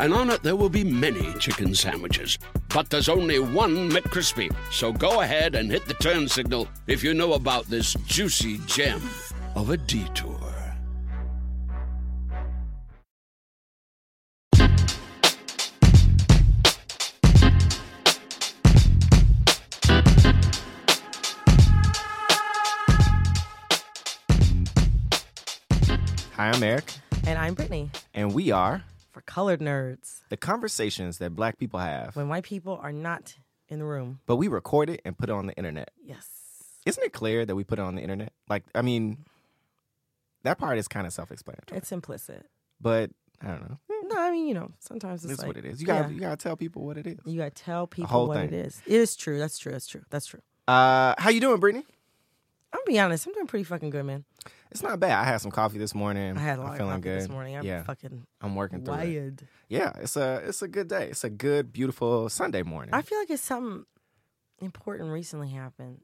and on it there will be many chicken sandwiches. But there's only one McCrispy. So go ahead and hit the turn signal if you know about this juicy gem of a detour. Hi, I'm Eric, And I'm Brittany and we are for Colored Nerds. the conversations that black people have, When white people are not in the room. but we record it and put it on the internet. Yes. Isn't it clear that we put it on the internet? Like, I mean, that part is kind of self explanatory, It's implicit. but I don't know. No, I mean, you know, sometimes it's It's like, what it is. You gotta, yeah. you gotta tell people what it is. You gotta tell people what it thing. is. It is true. That's true. That's true. That's true. Uh, how you doing, Brittany? I'm gonna be honest. I'm doing pretty fucking good, man. It's not bad. I had some coffee this morning. I had a I'm lot of feeling coffee good this morning. I'm yeah, fucking I'm working through it. Yeah, it's a, it's a good day. It's a good, beautiful Sunday morning. I feel like it's something important recently happened.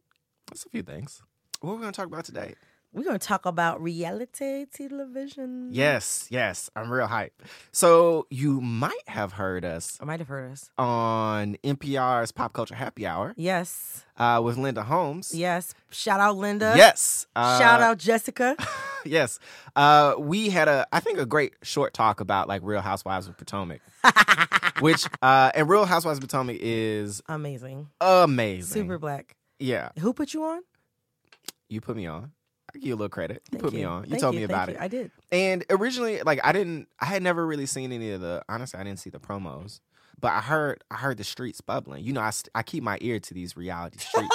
That's a few things. What are we gonna talk about today? We're gonna talk about reality television. Yes, yes, I'm real hype. So you might have heard us I might have heard us. on NPR's Pop Culture Happy Hour Yes. uh, with Linda Holmes. Yes. Shout out Linda. Yes. Uh, Shout out Jessica. Yes. Uh, we had a, I think, a great short talk about like Real Housewives of Potomac, which, uh, and Real Housewives of Potomac is Amazing. amazing. Super black. Yeah. Who put you on? You put me on. Give you a little credit. You Thank put me on. You Thank told me about you. it. I did. And originally, like I didn't, I had never really seen any of the. Honestly, I didn't see the promos, but I heard, I heard the streets bubbling. You know, I, I keep my ear to these reality streets.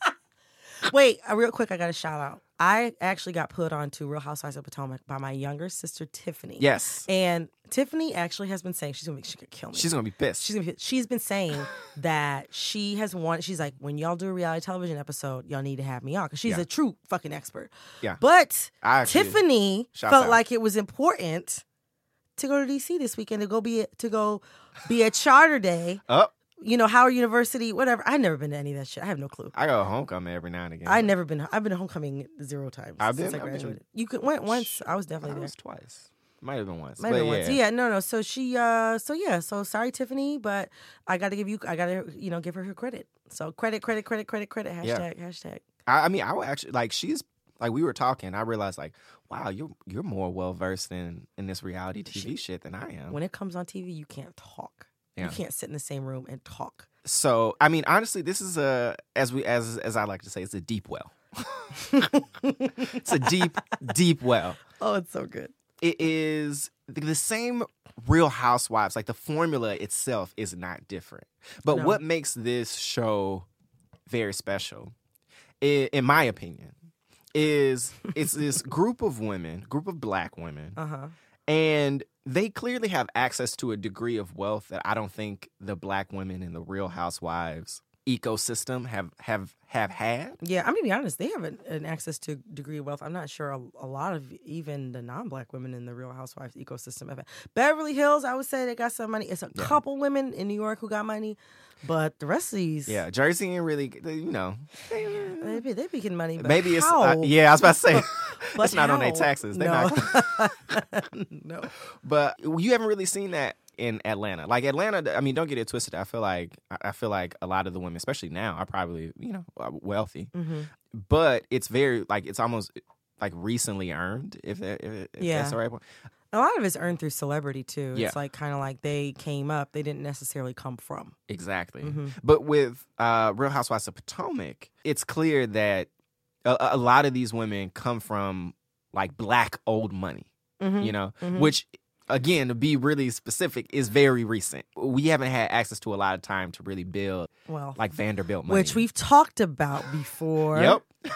Wait, uh, real quick, I got a shout out. I actually got put on to Real Housewives of Potomac by my younger sister Tiffany. yes, And Tiffany actually has been saying she's gonna be she could kill me. she's gonna be pissed. she's gonna be, pissed she's been saying that she has wanted she's like when y'all do a reality television episode y'all need to have me on because she's Yeah. a true fucking expert Yeah. but actually- tiffany felt out. like it was important to go to dc this weekend to go be a, to go be a charter day Up. You know howard university whatever i've never been to any of that shit i have no clue I go homecoming every now and again. I've never been. I've been to homecoming zero times I've since been- I I've been- graduated. You could went once. I was I definitely there. was twice. Might have been once. Might have been yeah. once. Yeah, no, no. So she, uh, so yeah, so sorry, Tiffany, but I got to give you, I got to, you know, give her her credit. So credit, credit, credit, credit, credit. Yeah. Hashtag, hashtag. I, I mean, I would actually like she's like we were talking. I realized like, wow, you're you're more well versed in in this reality TV shit than I am. When it comes on TV, you can't talk. Yeah. You can't sit in the same room and talk. So I mean, honestly, this is a as we as as I like to say, it's a deep well. it's a deep, deep well. Oh, it's so good. It is the- same Real Housewives. Like the formula itself is not different. But No. what makes this show very special, in my opinion, is it's this group of women, group of black women, Uh huh. And they clearly have access to a degree of wealth that I don't think the black women in the Real Housewives ecosystem have have have had. Yeah, I'm gonna be honest. They have an, an access to degree of wealth. I'm not sure a, a lot of even the non-black women in the Real Housewives ecosystem have. Beverly Hills, I would say they got some money. It's a couple women in New York who got money, but the rest of these, Yeah, Jersey ain't really, you know, they be they be getting money. But maybe it's how? uh, yeah. I was about to say But it's not on their taxes. They're no. not. no. But you haven't really seen that in Atlanta. Like Atlanta, I mean, don't get it twisted. I feel like I feel like a lot of the women, especially now, are probably you know uh, wealthy, hmm but it's very like it's almost like recently earned. If, that, if, Yeah. that's the right point. A lot of it's earned through celebrity too. Yeah. It's like kind of like they came up. They didn't necessarily come from. Exactly. Mhm. But with uh, Real Housewives of Potomac, it's clear that a, a lot of these women come from like black old money. Mhm. You know, Mhm. which again to be really specific is very recent. We haven't had access to a lot of time to really build Well, like Vanderbilt money. which we've talked about before. Yep.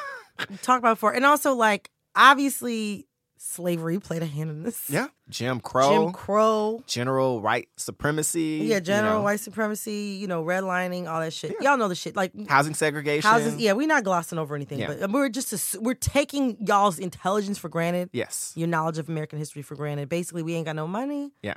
Talked about before, and also like obviously slavery played a hand in this. Yeah. Jim Crow. Jim Crow. general white supremacy. Yeah, general you know, white supremacy, you know, redlining, all that shit. Y'all know the shit. Like housing segregation. houses. Yeah, we're not glossing over anything, Yeah. but um, we're just ass- we're taking y'all's intelligence for granted, Yes. your knowledge of American history for granted. Basically, we ain't got no money Yeah.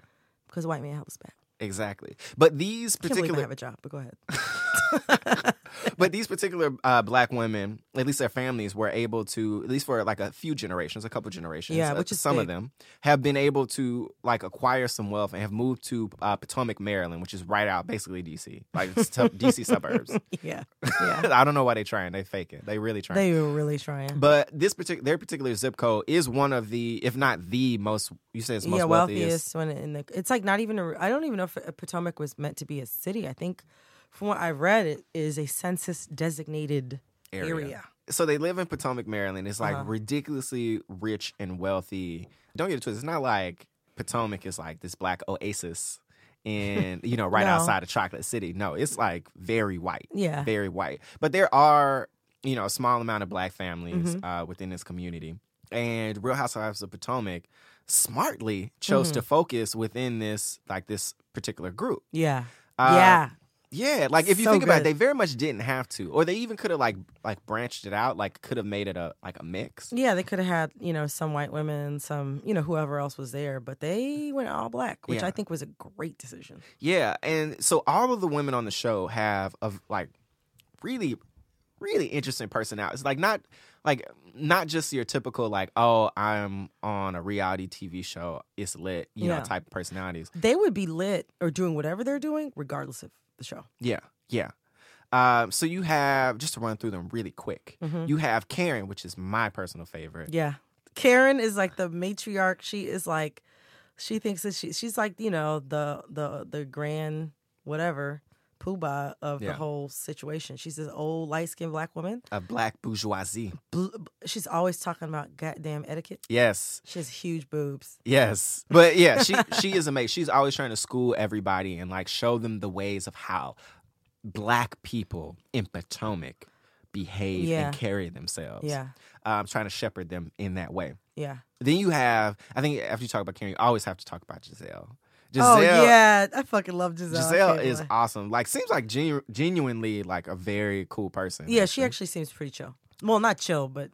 because white man held us back. Exactly. But these Can't believe I have a job, but go ahead. but these particular uh, black women, at least their families, were able to, at least for like a few generations, a couple generations, Yeah, uh, which is some of them have been able to like acquire some wealth and have moved to uh, Potomac, Maryland, which is right out basically DC, like DC suburbs. yeah, yeah. I don't know why they're trying. They fake it. They really trying. They were really trying. but this particular, their particular zip code is one of the, if not the most, you say it's most yeah, wealthiest. wealthiest one in the. It's like not even a. I don't even know if Potomac was meant to be a city. I think, from what I've read, it is a census designated Area. area. So they live in Potomac, Maryland. It's like Uh-huh. ridiculously rich and wealthy. Don't get it twisted. It's not like Potomac is like this black oasis in you know right No. outside of Chocolate City. No, it's like very white. Yeah. very white. But there are you know a small amount of black families Mm-hmm. uh, within this community, and Real Housewives of Potomac smartly chose Mm-hmm. to focus within this like this particular group. Yeah, Uh, yeah. Yeah, like if you So think about it, they very much didn't have to, or they even could have like like branched it out, like could have made it a like a mix. Yeah, they could have had, you know, some white women, some, you know, whoever else was there, but they went all black, which Yeah. I think was a great decision. Yeah, and so all of the women on the show have of like really, really interesting personalities. Like not like not just your typical like oh I'm on a reality TV show, it's lit, you know, type of personalities. They would be lit or doing whatever they're doing, regardless of the show. Yeah, yeah. Um, so you have just to run through them really quick. You have Karen, which is my personal favorite. Mm-hmm. Yeah. Karen is like the matriarch. She is like, she thinks that she, she's like, you know, the, the, the grand whatever poobah of Yeah. the whole situation. She's this old light skinned black woman. A black bourgeoisie. She's always talking about goddamn etiquette. Yes, She has huge boobs. Yes. But yeah, she she is amazing. She's always trying to school everybody and like show them the ways of how black people in Potomac behave Yeah. and carry themselves. Yeah. Um, trying to shepherd them in that way. Yeah. Then you have, I think after you talk about Karen, you always have to talk about Giselle. Oh yeah, I fucking love Giselle. Giselle is lie. awesome. Like, seems like genu- genuinely like a very cool person. Yeah, she actually seems pretty chill. Well, not chill, but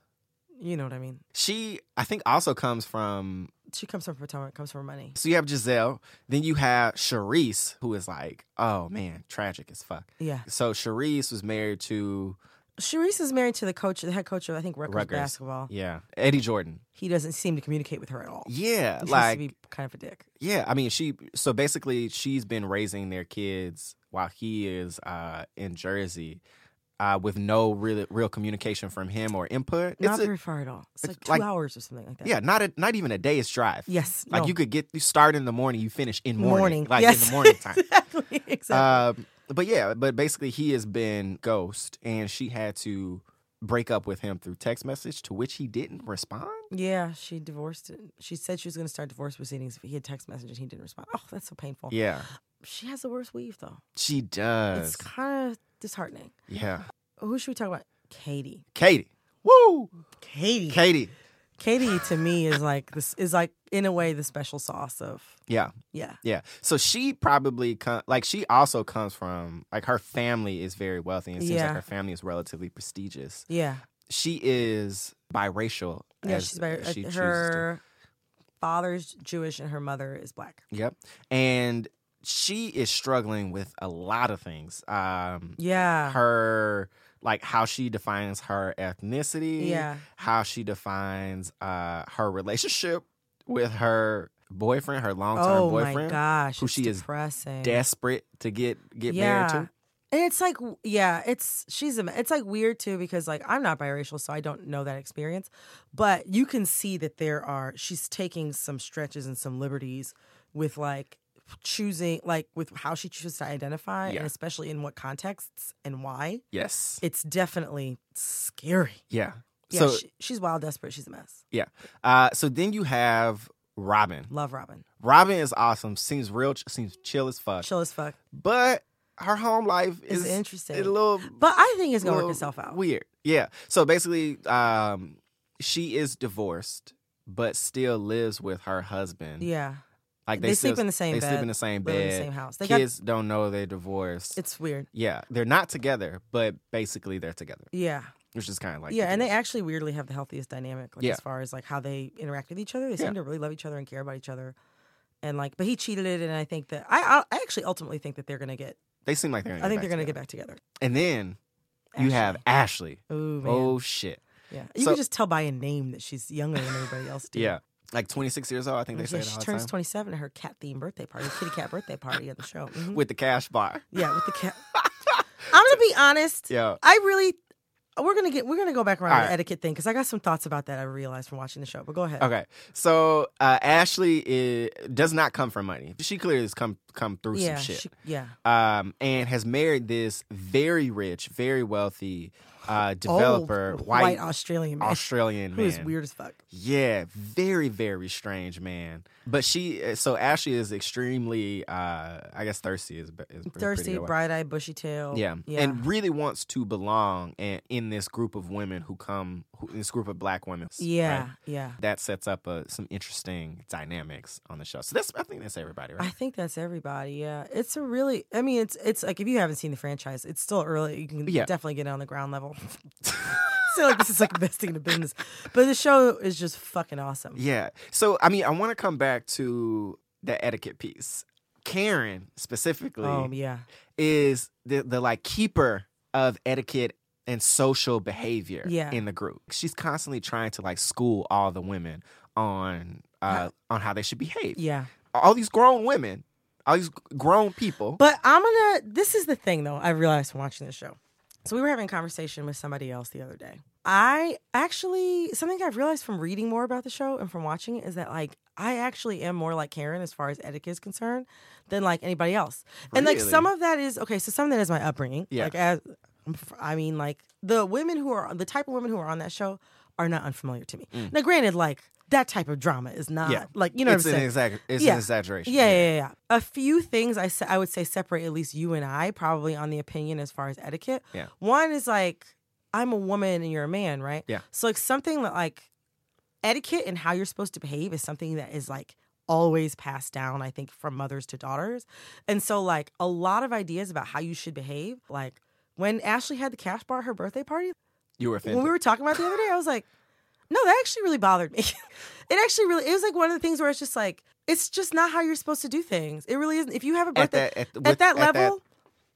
you know what I mean. She, I think, also comes from She comes from Potomac, comes from money. So you have Giselle, then you have Charisse, who is like, oh man, tragic as fuck. Yeah. So Charisse was married to Charisse is married to the coach, the head coach of I think Rutgers, Rutgers. basketball. Yeah, Eddie Jordan. He doesn't seem to communicate with her at all. Yeah, He seems like to be kind of a dick. yeah. I mean, she. So basically, she's been raising their kids while he is uh, in Jersey, uh, with no real real communication from him or input. Not It's a- very far at all. It's, it's like two like- hours or something like that. yeah, not a, not even a day's drive. Yes. like no. you could get you start in the morning, you finish in morning, morning. like yes. in the morning time. exactly. Exactly. Um, but yeah, but basically he has been ghost, and she had to break up with him through text message, to which he didn't respond. yeah, she divorced. it. She said she was going to start divorce proceedings if he had text messages. He didn't respond. Oh, that's so painful. Yeah, She has the worst weave though. she does. It's kind of disheartening. yeah, Who should we talk about? Katie. Katie. Woo, Katie. Katie. Katie to me is like this is like in a way the special sauce of Yeah, yeah. yeah. So she probably com- like she also comes from like her family is very wealthy, and it seems Yeah. like her family is relatively prestigious. Yeah. She is biracial. Yeah, she's very, she chooses to. her father's Jewish and her mother is black. Yep, and she is struggling with a lot of things. Um, Yeah. her like how she defines her ethnicity Yeah. how she defines uh her relationship with her boyfriend her long-term oh boyfriend my gosh, who she is depressing. desperate to get get yeah. married to And it's like, yeah, it's she's a, it's like weird too because like I'm not biracial, so I don't know that experience. But you can see that there are she's taking some stretches and some liberties with like choosing like with how she chooses to identify Yeah. and especially in what contexts and why. yes It's definitely scary. yeah Yeah, so she, she's wild, desperate. She's a mess. yeah uh so then you have robin Love Robin. robin is awesome seems real seems chill as fuck Chill as fuck. but her home life It's is interesting. a little But I think it's gonna work itself out. Weird. Yeah. So basically, um, she is divorced, but still lives with her husband. Yeah, Like They still, sleep in the same They bed, sleep in the same bed. in the same house. They got- Kids don't know they're divorced. it's weird. yeah, they're not together, but basically they're together, Yeah, which is kind of like yeah, the and they actually weirdly have the healthiest dynamic, like Yeah. as far as like how they interact with each other. They seem Yeah. to really love each other and care about each other. And like, but he cheated it, and I think that I I actually ultimately think that they're gonna get. they seem like they're. I think they're gonna get back together. And then you have Ashley. Ooh man, Oh shit. yeah. You so- can just tell by a name that she's younger than everybody else. Dude. Yeah, like 26 years old. I think they say Yeah, it she turns time. 27 at her cat themed birthday party, kitty cat birthday party at the show. Mhm. with the cash bar. yeah, with the cat. I'm gonna be honest. Yeah. I really, we're gonna get, we're gonna go back around All the right. etiquette thing because I got some thoughts about that. I realized from watching the show. But go ahead. Okay, so uh, Ashley is, does not come from money. She clearly has come come through Yeah, some shit. she- yeah. um, and has married this very rich, very wealthy uh, developer, Old, white, Australian man Australian man. is weird as fuck. Yeah, very, very strange man. But she, so Ashley is extremely, uh, I guess, thirsty is, is Thirsty, bright eyed, bushy tail. Yeah. yeah. and really wants to belong in, in this group of women who come, who, this group of black women. yeah, right? yeah. That sets up uh, some interesting dynamics on the show. So that's, I think that's everybody, right? I think that's everybody. Yeah, it's a really. I mean, it's it's like if you haven't seen the franchise, it's still early. You can Yeah. definitely get on the ground level. Feel like this is like investing in a business, but the show is just fucking awesome. Yeah. So I mean, I want to come back to the etiquette piece. Karen specifically Oh yeah, is the the like keeper of etiquette and social behavior Yeah. in the group. She's constantly trying to like school all the women on uh on how they should behave. yeah. All these grown women, all these grown people. But I'm gonna. This is the thing, though. I realized from watching this show. So we were having a conversation with somebody else the other day. I actually something I've realized from reading more about the show and from watching it is that like I actually am more like Karen as far as etiquette is concerned than like anybody else. And like some of that is okay. So some of that is my upbringing. Yeah. Like as I mean, like the women who are the type of women who are on that show are not unfamiliar to me. Now, granted, like that type of drama is not Mm. yeah. like you know it's what I'm an saying. exag- it's Yeah. an exaggeration. Yeah, yeah, yeah, yeah. A few things I sa- I would say separate at least you and I probably on the opinion as far as etiquette. Yeah. One is like I'm a woman and you're a man, right? Yeah. So like something that like etiquette and how you're supposed to behave is something that is like always passed down I think from mothers to daughters. And so like a lot of ideas about how you should behave like when Ashley had the cash bar at her birthday party, You were offended. when we were talking about it the other day, I was like, no, that actually really bothered me. it actually really, it was like one of the things where it's just like, it's just not how you're supposed to do things. It really isn't. If you have a at birthday that at, at, with- that at level,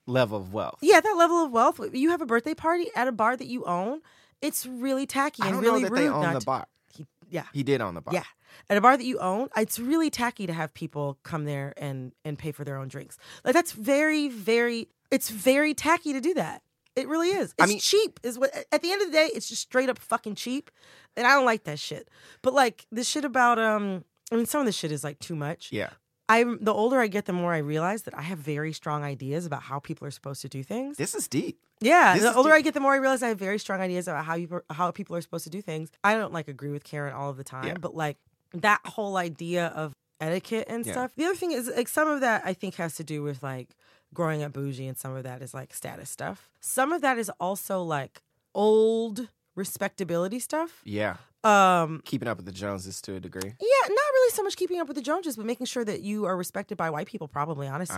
level of wealth. yeah, at that level of wealth, you have a birthday party at a bar that you own. It's really tacky and really that rude. they own the to- bar. He- yeah, He did own the bar. yeah. At a bar that you own, it's really tacky to have people come there and and pay for their own drinks. Like that's very, very. It's very tacky to do that. It really is. It's I mean- cheap. Is what at the end of the day, it's just straight up fucking cheap, and I don't like that shit. But like this shit about um, I mean, some of the shit is like too much. Yeah. I'm the older I get, the more I realize that I have very strong ideas about how people are supposed to do things. This is deep. Yeah, This the older deep. I get, the more I realize I have very strong ideas about how you how people are supposed to do things. I don't like agree with Karen all of the time, Yeah. but like that whole idea of etiquette and Yeah. stuff. The other thing is like some of that I think has to do with like growing up bougie, and some of that is like status stuff. Some of that is also like old respectability stuff. Yeah. Um, Keeping up with the Joneses to a degree. yeah, not really so much keeping up with the Joneses, but making sure that you are respected by white people. Probably, honestly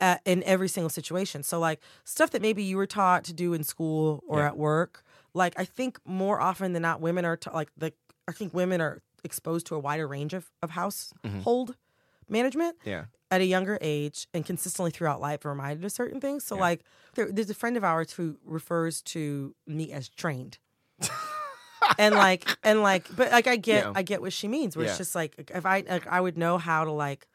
uh, in every single situation. So like stuff that maybe you were taught to do in school or Yeah. at work. Like I think more often than not, women are ta- like the. I think women are exposed to a wider range of of household management yeah. At a younger age and consistently throughout life reminded of certain things. So Yeah. like there, there's a friend of ours who refers to me as trained. and like and like but like I get Yeah. I get what she means where Yeah. it's just like if I like I would know how to like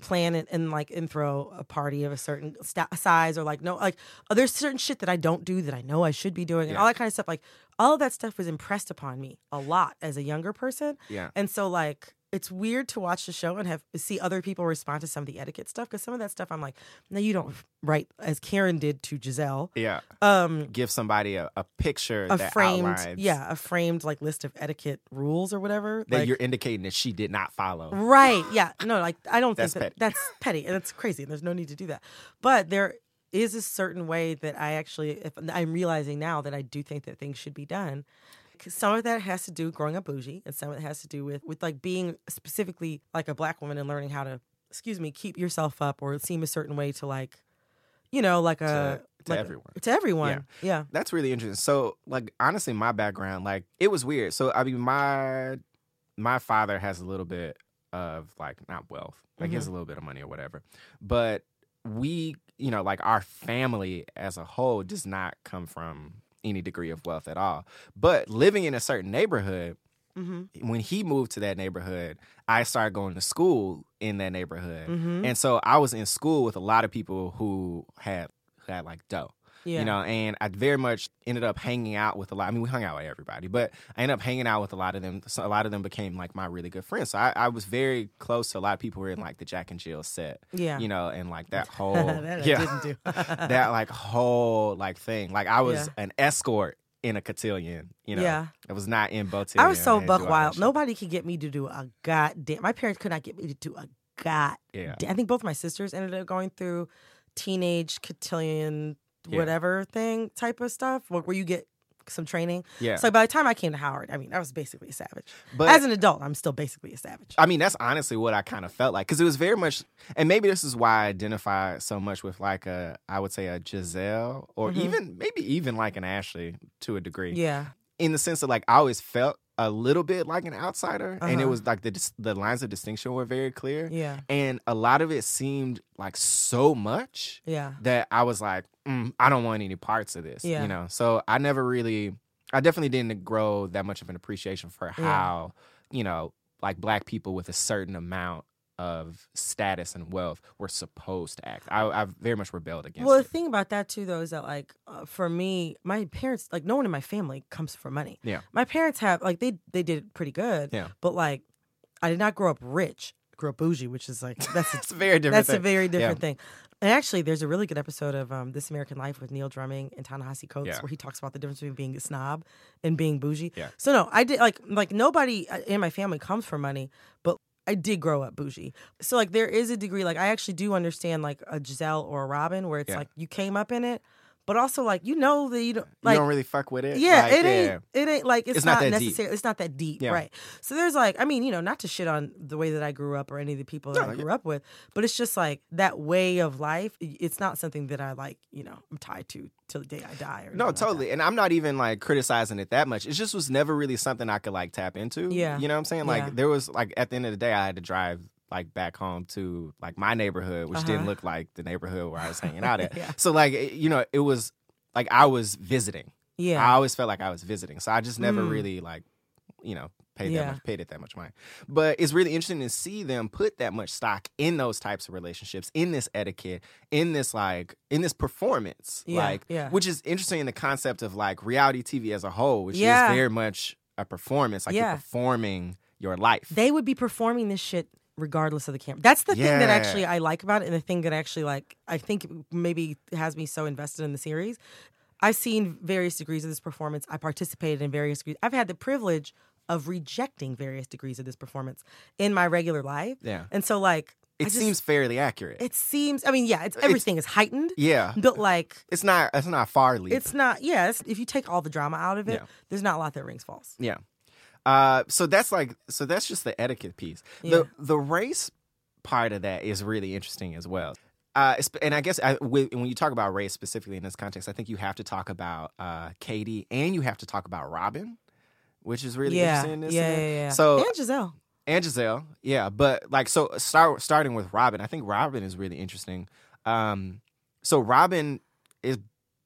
plan it and like and throw a party of a certain sta- size or like no like oh, there's certain shit that I don't do that I know I should be doing and Yeah. all that kind of stuff like all of that stuff was impressed upon me a lot as a younger person Yeah. and so like it's weird to watch the show and have see other people respond to some of the etiquette stuff because some of that stuff I'm like, no, you don't write as Karen did to Giselle. Yeah. Um, Give somebody a, a picture a that framed, outlines yeah, a framed like list of etiquette rules or whatever. that like, you're indicating that she did not follow. right, yeah, no, like I don't That's think that petty. that's petty and that's crazy. And there's no need to do that. But there is a certain way that I actually, if I'm realizing now that I do think that things should be done. Some of that has to do with growing up bougie, and some of it has to do with with like being specifically like a black woman and learning how to, excuse me, keep yourself up or seem a certain way to like, you know, like a to like- everyone. To everyone. Yeah. That's really interesting. So, like, honestly, my background, like, it was weird. So, I mean, my my father has a little bit of like not wealth, like he has mm-hmm. a little bit of money or whatever, but we, you know, like our family as a whole does not come from any degree of wealth at all. But living in a certain neighborhood, Mm-hmm. when he moved to that neighborhood, I started going to school in that neighborhood, Mhm. and so I was in school with a lot of people who had who had like dough. Yeah. You know, and I very much ended up hanging out with a lot. I mean, we hung out with everybody, but I ended up hanging out with a lot of them. So a lot of them became like my really good friends. So I, I was very close to a lot of people who were in like the Jack and Jill set. Yeah. You know, and like that whole that yeah, that like whole like thing. Like I was Yeah. an escort in a cotillion. You know, Yeah. I was not in botillion. I was so buck do all that wild. Nobody could get me to do a goddamn. My parents could not get me to do a god. Yeah. I think both my sisters ended up going through teenage cotillion Yeah. whatever thing type of stuff where where you get some training. Yeah. So by the time I came to Howard, I mean, I was basically a savage. But- As an adult, I'm still basically a savage. I mean, that's honestly what I kind of felt like because it was very much, and maybe this is why I identify so much with like a, I would say a Giselle or even maybe even like an Ashley to a degree. Mm-hmm. Yeah. In the sense of like I always felt a little bit like an outsider, and it Uh-huh. was like the the lines of distinction were very clear. Yeah. And a lot of it seemed like so much Yeah. that I was like, mm, I don't want any parts of this. Yeah. You know, so I never really, I definitely didn't grow that much of an appreciation for Yeah. how, you know, like black people with a certain amount of status and wealth were supposed to act. I, I very much rebelled against Well, the it. thing about that too, though, is that like uh, for me, my parents, like no one in my family comes for money. Yeah. My parents have like they they did pretty good. Yeah. But like, I did not grow up rich. I grew up bougie, which is like that's It's a very different. that's a very different Yeah. thing. And actually, there's a really good episode of um, This American Life with Neil Drumming and Ta-Nehisi Coates Yeah. where he talks about the difference between being a snob and being bougie. Yeah. So no, I did like like nobody uh, in my family comes for money, but I did grow up bougie. So like there is a degree like I actually do understand like a Giselle or a Robin where it's Yeah. like you came up in it, but also like you know that you don't like you don't really fuck with it. yeah, Like, it ain't. It ain't like it's, It's not not, that deep. necessarily. It's not that deep, Yeah. right? So there's like, I mean, you know, not to shit on the way that I grew up or any of the people that No, I yeah. grew up with, but it's just like that way of life. It's not something that I like. You know, I'm tied to till the day I die. Or No, anything like totally. And I'm not even like criticizing it that much. It just was never really something I could like tap into. Yeah. You know what I'm saying? Like Yeah. there was like at the end of the day I had to drive like back home to like my neighborhood, which didn't Uh-huh. look like the neighborhood where I was hanging out at. Yeah. So like you know, it was like I was visiting. Yeah, I always felt like I was visiting. So I just never Mm. really like, you know, paid Yeah. that much paid it that much money. But it's really interesting to see them put that much stock in those types of relationships, in this etiquette, in this like in this performance. Yeah, like yeah. which is interesting in the concept of like reality TV as a whole, which is very much a performance. Like you're performing your life. they would be performing this shit regardless of the camera. That's the thing that actually I like about it, and the thing that actually like I think maybe has me so invested in the series. I've seen various degrees of this performance. I participated in various degrees. I've had the privilege of rejecting various degrees of this performance in my regular life. Yeah. and so like it just- seems fairly accurate. It seems. I mean, yeah, it's everything is heightened. yeah. but like It's not it's not far leap. it's not. Yeah, if you take all the drama out of it, Yeah. there's not a lot that rings false. Yeah. Uh, so that's like so that's just the etiquette piece. Yeah. The the race part of that is really interesting as well. Uh, and I guess I, when you talk about race specifically in this context, I think you have to talk about uh, Katie and you have to talk about Robin, which is really yeah, interesting. in yeah, yeah, yeah. So and Giselle. and Giselle, yeah, but like so start starting with Robin, I think Robin is really interesting. Um, so Robin is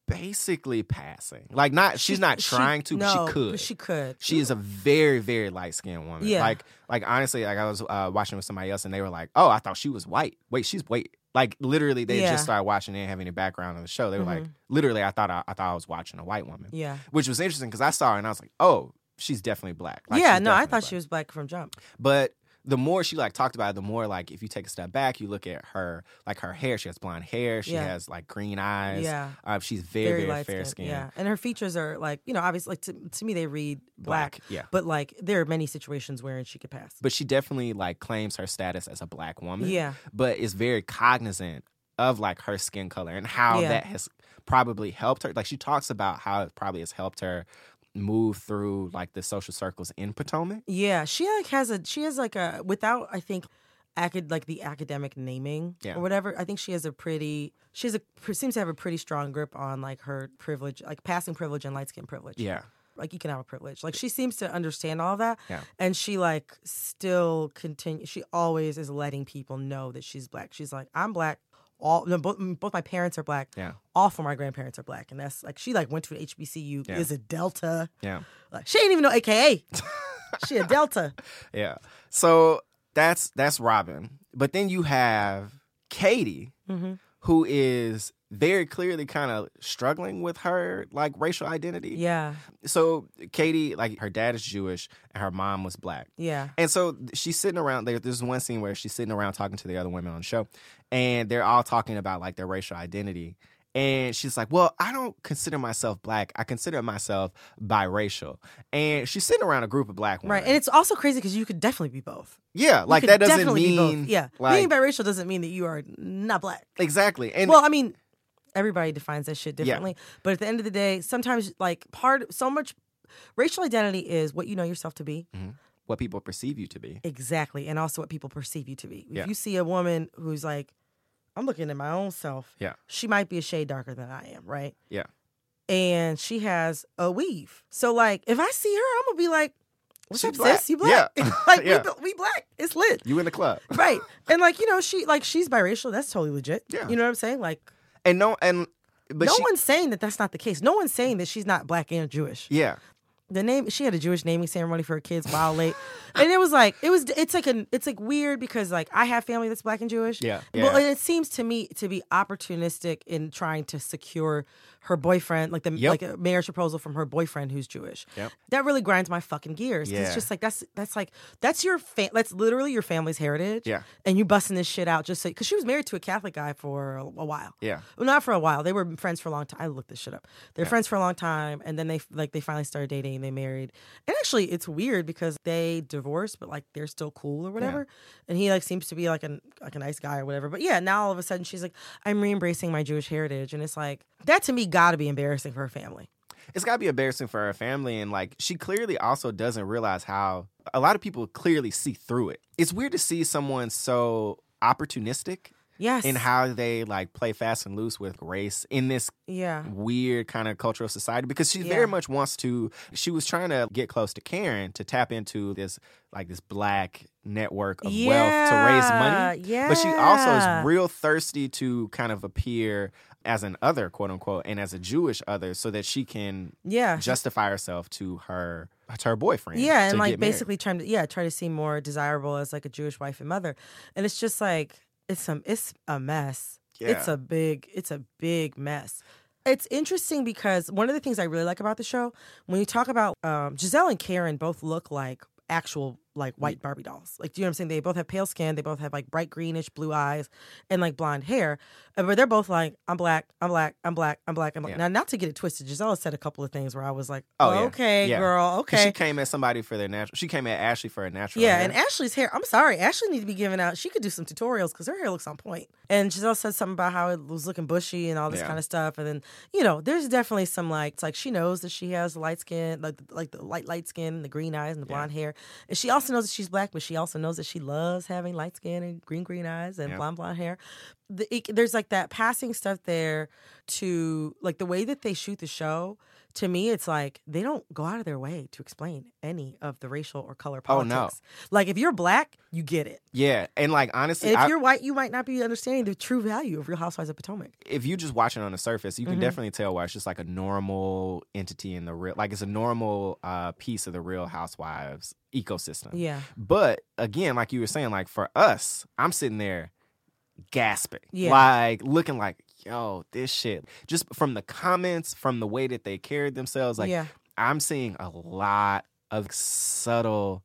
basically passing, like not she's not She- trying to, no, but she could. She could. She is a very, very light skinned woman. Yeah. Like, like honestly, like I was uh, watching with somebody else, and they were like, "Oh, I thought she was white. Wait, she's white." Like literally, they Yeah. just started watching. They didn't have any background on the show. They were like, literally, I thought I, I thought I was watching a white woman. Mm-hmm. Yeah. Which was interesting because I saw her and I was like, "Oh, she's definitely black." Like, yeah, no, I thought black. she was black from jump. But the more she like talked about it, the more like if you take a step back, you look at her, like her hair. She has blonde hair. She Yeah. has like green eyes. Yeah. Uh, she's very, very, light fair skin, skinned. Yeah, and her features are like you know obviously like to, to me they read black, Black, yeah. but like there are many situations wherein she could pass. But she definitely like claims her status as a black woman. Yeah. But is very cognizant of like her skin color and how Yeah. that has probably helped her. Like she talks about how it probably has helped her move through like the social circles in Potomac. Yeah, she like has a she has like a without I think acad like the academic naming Yeah. or whatever. I think she has a pretty she has a seems to have a pretty strong grip on like her privilege, like passing privilege and light skin privilege. Yeah. like economic privilege. Like she seems to understand all that. Yeah. And she like still continue. She always is letting people know that she's black. She's like, I'm black. All no, both, both my parents are black. Yeah. All four of my grandparents are black, and that's like she like went to an HBCU. Yeah. Is a Delta. Yeah. Like she ain't even know AKA. she a Delta. Yeah. So that's that's Robin. But then you have Katie, Mhm. who is very clearly kind of struggling with her like racial identity. Yeah. So Katie, like her dad is Jewish and her mom was black. Yeah. And so she's sitting around there. There's one scene where she's sitting around talking to the other women on the show, and they're all talking about like their racial identity. And she's like, Well, I don't consider myself black. I consider myself biracial. And she's sitting around a group of black women. Right. And it's also crazy because you could definitely be both. yeah, You like that doesn't definitely be both. mean. Yeah. Like, Being biracial doesn't mean that you are not black. exactly. And well, I mean, everybody defines that shit differently. But at the end of the day, sometimes like part so much racial identity is what you know yourself to be. Mm-hmm. what people perceive you to be. Exactly. And also what people perceive you to be. If Yeah. you see a woman who's like, I'm looking at my own self, Yeah. she might be a shade darker than I am, right? Yeah. And she has a weave. So like if I see her, I'm gonna be like, What's She up, black. sis? You black. Yeah. like Yeah. we, we black. It's lit. You in the club. right. And like, you know, she like she's biracial. That's totally legit. Yeah. You know what I'm saying? Like And no and but no she, one's saying that that's not the case. No one's saying that she's not black and Jewish. Yeah. The name she had a Jewish naming ceremony for her kids while late, and it was like it was. It's like an it's like weird because like I have family that's black and Jewish. Yeah, Well, yeah. and it seems to me to be opportunistic in trying to secure her boyfriend, like the Yep. like a marriage proposal from her boyfriend who's Jewish. Yep. That really grinds my fucking gears. Yeah. It's just like that's that's like that's your fa- that's literally your family's heritage. Yeah. And you busting this shit out just so because she was married to a Catholic guy for a, a while. Yeah. Well, not for a while. They were friends for a long time. I looked this shit up. They're friends for a long time, and then they like they finally started dating. and They married, and actually, it's weird because they divorced, but like they're still cool or whatever. And he like seems to be like a like a nice guy or whatever. But yeah, now all of a sudden she's like, I'm re-embracing my Jewish heritage, and it's like that to me got to be embarrassing for her family. it's got to be embarrassing for her family and like she clearly also doesn't realize how a lot of people clearly see through it it's weird to see someone so opportunistic Yes. in how they like play fast and loose with race in this yeah. weird kind of cultural society because she Yeah. very much wants to she was trying to get close to Karen to tap into this like this black network of wealth to raise money Yeah. but she also is real thirsty to kind of appear as an other quote unquote and as a Jewish other so that she can Yeah. justify herself to her to her boyfriend Yeah, and like basically trying to yeah try to seem more desirable as like a Jewish wife and mother, and it's just like it's some it's a mess. It's a big it's a big mess. It's interesting because one of the things I really like about the show when you talk about um, Giselle and Karen both look like actual like white Barbie dolls. Like, do you know what I'm saying? They both have pale skin. They both have like bright greenish blue eyes and like blonde hair. Uh, But they're both like, I'm black, I'm black, I'm black, I'm black, I'm black. Yeah. Now, not to get it twisted, Giselle said a couple of things where I was like, Oh, oh, okay, Yeah. girl, okay. she came at somebody for their natural she came at Ashley for a natural Yeah, hair. and Ashley's hair. I'm sorry, Ashley needs to be given out. She could do some tutorials because her hair looks on point. And Giselle said something about how it was looking bushy and all this Yeah. kind of stuff. And then you know, there's definitely some like it's like she knows that she has light skin, like like the light light skin, the green eyes and the blonde hair. And she also knows that she's black, but she also knows that she loves having light skin and green green eyes and Yeah. blonde blonde hair. The, it, there's like that passing stuff there to like the way that they shoot the show. To me, it's like they don't go out of their way to explain any of the racial or color politics. Oh, no. Like if you're black, you get it. yeah, and like honestly And if I- you're white, you might not be understanding the true value of Real Housewives of Potomac. if you just watch it on the surface, you can Mm-hmm. definitely tell why it's just like a normal entity in the real, like it's a normal uh, piece of the Real Housewives ecosystem. Yeah. But again, like you were saying, like for us, I'm sitting there gasping, Yeah. like looking like, yo, this shit. Just from the comments, from the way that they carried themselves, like yeah. I'm seeing a lot of subtle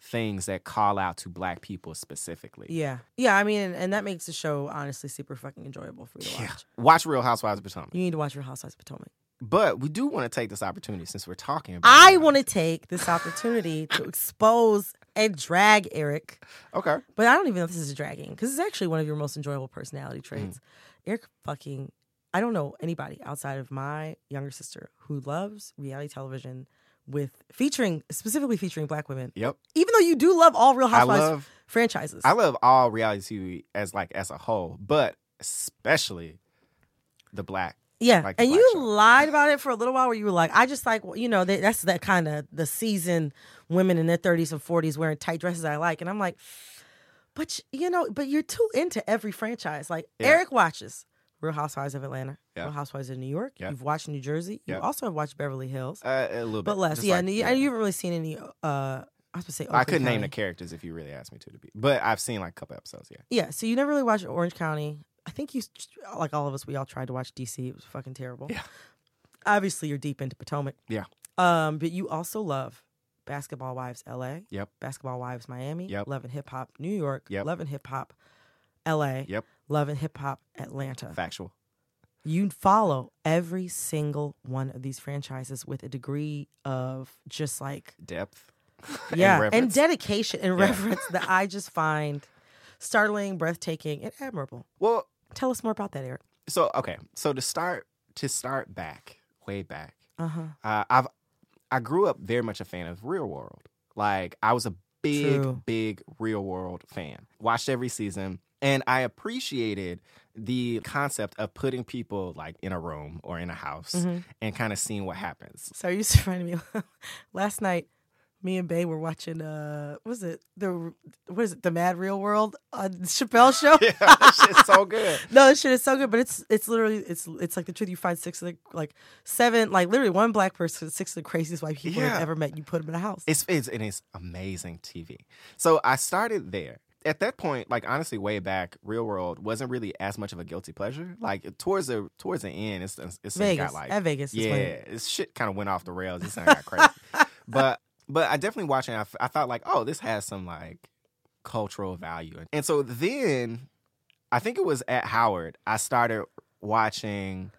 things that call out to black people specifically. Yeah. Yeah. I mean, and, and that makes the show honestly super fucking enjoyable for you to Yeah. watch. Watch Real Housewives of Potomac. You need to watch Real Housewives of Potomac. But we do want to take this opportunity since we're talking about I want to take this opportunity to expose and drag Eric, Okay. but I don't even know if this is dragging because it's actually one of your most enjoyable personality traits. Mm-hmm. Eric fucking, I don't know anybody outside of my younger sister who loves reality television with featuring specifically featuring black women. Yep. Even though you do love all Real Housewives love franchises. I love all reality TV as like as a whole, but especially the black. yeah, like the and black you show. lied about it for a little while, where you were like, "I just like you know they, that's that kind of the seasoned women in their thirties and forties wearing tight dresses I like," and I'm like, "But you know, but you're too into every franchise. Like Yeah. Eric watches Real Housewives of Atlanta, Yeah. Real Housewives of New York. Yeah. You've watched New Jersey. You also have watched Beverly Hills, Uh, a little bit, but less. Just Yeah, like- and you, and you haven't really seen any. uh I was say I couldn't name the characters if you really asked me to, to be, but I've seen like a couple episodes. Yeah, Yeah, so you never really watched Orange County. I think you, like all of us, we all tried to watch DC. It was fucking terrible. Yeah. Obviously, you're deep into Potomac. Yeah. Um, but you also love Basketball Wives LA. Yep. Basketball Wives Miami. Yep. Love and Hip Hop New York. Yep. Love and Hip Hop LA. Yep. Love and Hip Hop Atlanta. factual. You follow every single one of these franchises with a degree of just like Depth. yeah, and, reverence. dedication and Yeah. reverence that I just find startling, breathtaking, and admirable. Well, Tell us more about that, Eric. so okay, so to start to start back, way back, Uh huh. uh, I've I grew up very much a fan of Real World. Like I was a big, True. big Real World fan. Watched every season, and I appreciated the concept of putting people like in a room or in a house Mhm. and kind of seeing what happens. So you used to remind me last night. Me and Bay were watching. Uh, what was it the what is it? The Mad Real World on Chappelle show. yeah, that shit's so good. No, this shit is so good, but it's it's literally it's it's like the truth. You find six of the like seven, like literally one black person, six of the craziest white people Yeah. you've ever met. You put them in a house. It's it's it's amazing TV. So I started there. At that point, like honestly, way back, Real World wasn't really as much of a guilty pleasure. Like towards the towards the end, it's it's Vegas got like at Vegas. yeah, this shit kind of went off the rails. Thing got crazy. but but I definitely watching. I, I thought like, oh, this has some like cultural value. And so then, I think it was at Howard. I started watching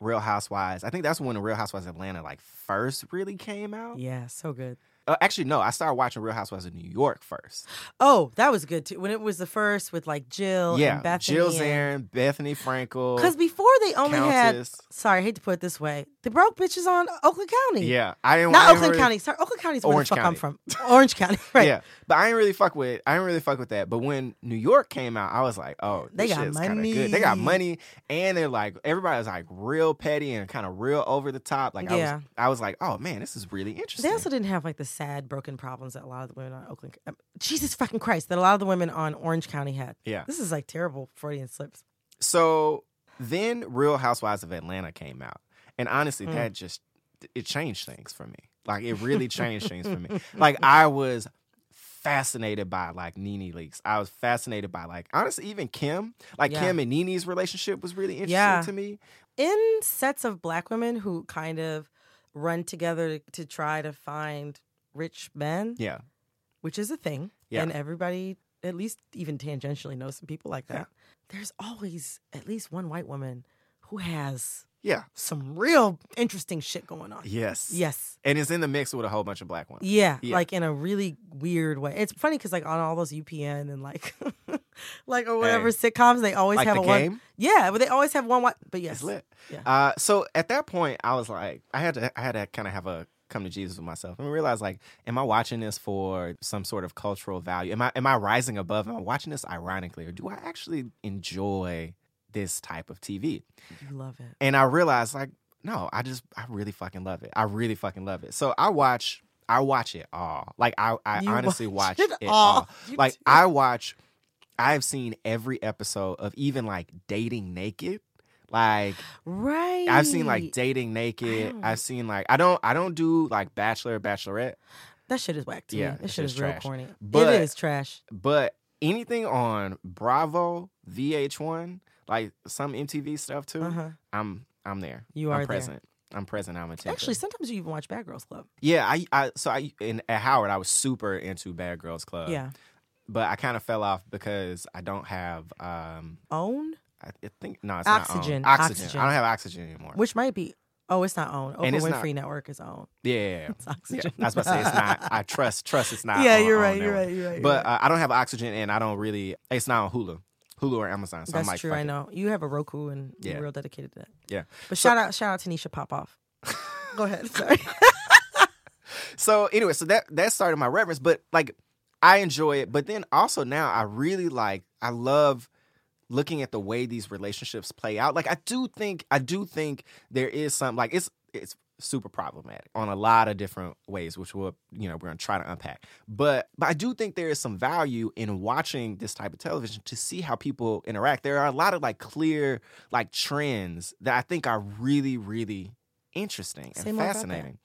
Real Housewives. I think that's when Real Housewives of Atlanta like first really came out. yeah, so good. Uh, actually, no, I started watching Real Housewives of New York first. Oh, that was good too. When it was the first with like Jill yeah, and Bethany. Jill Zarin, Bethenny Frankel. Because before they only had. Sorry, I hate to put it this way. The broke bitches on Oakland County. Yeah, I didn't. I Not didn't Oakland really- County. Sorry, Oakland County is where Orange the fuck I'm from. Orange County, right? Yeah, but I ain't really fuck with. I didn't really fuck with that. But when New York came out, I was like, oh, They got kinda good. They got money. money, and they're like everybody was like real petty and kind of real over the top. Like I Yeah. was, I was like, oh man, this is really interesting. They also didn't have like the sad, broken problems that a lot of the women on Oakland. um, Jesus fucking Christ, that a lot of the women on Orange County had. yeah. This is like terrible Freudian slips. So then, Real Housewives of Atlanta came out, and honestly, Mm. that just it changed things for me. Like it really changed things for me. Like I was fascinated by like Nene Leakes. I was fascinated by like honestly even Kim. Like Yeah. Kim and Nene's relationship was really interesting Yeah. to me. In sets of black women who kind of run together to, to try to find rich men, Yeah. which is a thing, Yeah. and everybody, at least even tangentially, knows some people like that. Yeah. There's always at least one white woman who has Yeah. some real interesting shit going on. Yes. Yes. And it's in the mix with a whole bunch of black ones. Yeah, Yeah. like in a really weird way. It's funny because like on all those UPN and like, like or whatever sitcoms, they always Like have the a one. Yeah, but they always have one. White, but yes, It's lit. Yeah. Uh, so at that point, I was like, I had to, I had to kind of have a come to Jesus with myself and realize, like, am I watching this for some sort of cultural value? Am I, am I rising above? Am I watching this ironically, or do I actually enjoy this type of TV? you love it. And I realized, like, no, I just, I really fucking love it. I really fucking love it. So I watch, I watch it all. Like, I, I You honestly watch watch it it, all. all. Like, do. I watch. I've seen every episode of even like dating naked. Like Right. I've seen like dating naked. I've seen like I don't I don't do like bachelor bachelorette, that shit is whack to Yeah, me. that shit is real trash. corny. But- it is trash. but anything on Bravo, VH1, like some MTV stuff too. Uh-huh. I'm I'm there. You I'm are there. present. I'm present. I'm attentive. Actually, sometimes you even watch Bad Girls Club. yeah. I I so I in at Howard I was super into Bad Girls Club. yeah. but I kind of fell off because I don't have um Own, I think no it's Oxygen. not own. oxygen. Oxygen. I don't have oxygen anymore. which might be. Oh, it's not own. Oprah it's Winfrey not- Network is own. yeah. It's Oxygen. Yeah, I was about to say it's not. I trust trust it's not. yeah, on- you're right. You're right. You're right. But uh, I don't have oxygen, and I don't really. It's not on Hulu, Hulu or Amazon. So That's like, true. I it. know you have a Roku and Yeah. you're real dedicated to that. Yeah. But So- shout out, shout out to Nisha Popoff. Go ahead. Sorry. so anyway, so that that started my reverence, but like I enjoy it. But then also now I really like I love looking at the way these relationships play out. Like I do think I do think there is some like it's it's super problematic on a lot of different ways, which we'll you know we're gonna try to unpack. But but I do think there is some value in watching this type of television to see how people interact. There are a lot of like clear like trends that I think are really really interesting and fascinating.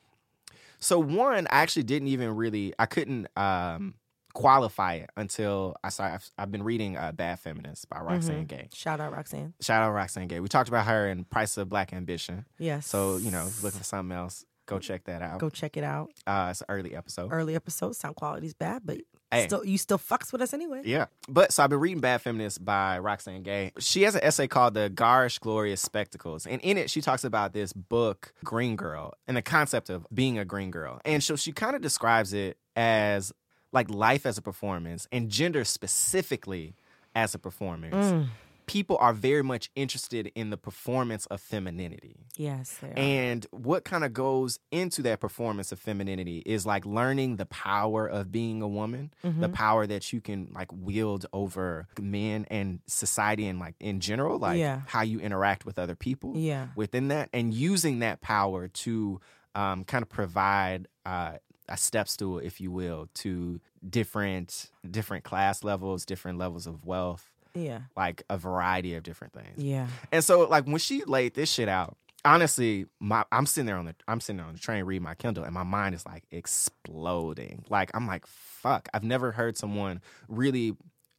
So one, I actually didn't even really I couldn't um qualify it until I saw I've, I've been reading uh, Bad Feminist by Roxane Gay. Shout out Roxane. Shout out Roxane Gay. We talked about her in Price of Black Ambition. Yes. So, you know, looking for something else, go check that out. go check it out. Uh, it's an early episode. Early episode, sound quality's bad, but Hey. still you still fucks with us anyway. Yeah. But so I've been reading Bad Feminist by Roxane Gay. She has an essay called The Garish Glorious Spectacles. And in it, she talks about this book, Green Girl, and the concept of being a green girl. And so she kind of describes it as like life as a performance and gender specifically as a performance. People are very much interested in the performance of femininity. Yes. And what kind of goes into that performance of femininity is like learning the power of being a woman, the Mm-hmm. power that you can like wield over men and society and like in general, like Yeah. how you interact with other people Yeah. within that, and using that power to um, kind of provide uh, a step stool, if you will, to different different class levels, different levels of wealth, yeah. like a variety of different things. Yeah. And so like when she laid this shit out, honestly, my I'm sitting there on the I'm sitting there on the train reading my Kindle and my mind is like exploding. Like I'm like, fuck, I've never heard someone really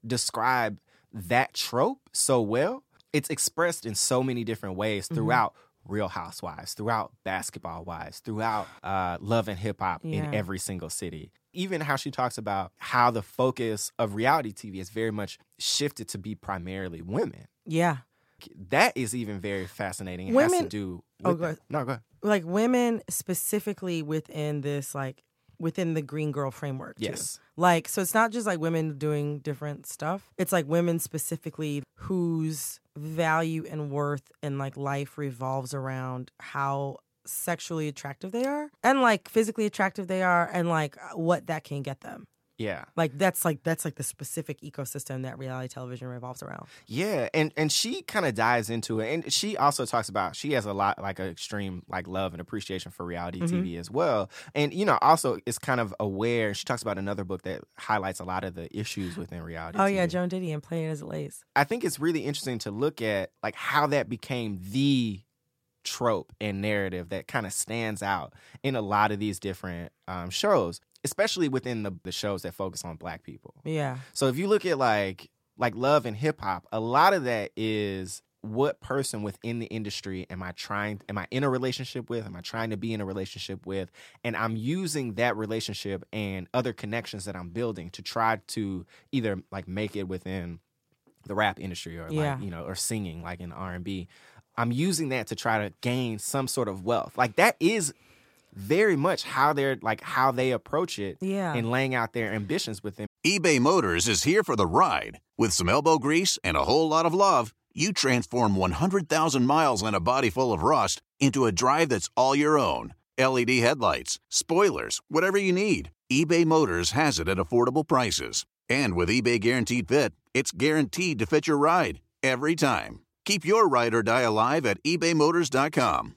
describe that trope so well. It's expressed in so many different ways mm-hmm. throughout Real Housewives, throughout Basketball Wives, throughout uh, Love and Hip Hop Yeah. in every single city. Even how she talks about how the focus of reality TV is very much shifted to be primarily women Yeah. that is even very fascinating. It has Women- to do. Oh, With go ahead. No, go ahead. Like women specifically within this like within the green girl framework. too. Yes. Like so it's not just like women doing different stuff. It's like women specifically whose value and worth and like life revolves around how sexually attractive they are and like physically attractive they are and like what that can get them. Yeah, Like that's like that's like the specific ecosystem that reality television revolves around. yeah, and and she kind of dives into it, and she also talks about she has a lot like an extreme like love and appreciation for reality Mm-hmm. TV as well, and you know also is kind of aware. She talks about another book that highlights a lot of the issues within reality. Oh yeah, Joan Didion and Play It As It Lays. I think it's really interesting to look at like how that became the trope and narrative that kind of stands out in a lot of these different um, shows, especially within the, the shows that focus on black people. Yeah. So if you look at like like love and hip hop, a lot of that is what person within the industry am I trying am I in a relationship with? Am I trying to be in a relationship with? And I'm using that relationship and other connections that I'm building to try to either like make it within the rap industry or Yeah. like, you know, or singing like in R&B. I'm using that to try to gain some sort of wealth. Like that is very much how they're like how they approach it Yeah. and laying out their ambitions within eBay Motors is here for the ride. With some elbow grease and a whole lot of love, you transform 100,000 miles and a body full of rust into a drive that's all your own. LED headlights, spoilers, whatever you need, eBay Motors has it at affordable prices. And with eBay Guaranteed Fit, it's guaranteed to fit your ride every time. Keep your ride or die alive at ebaymotors.com.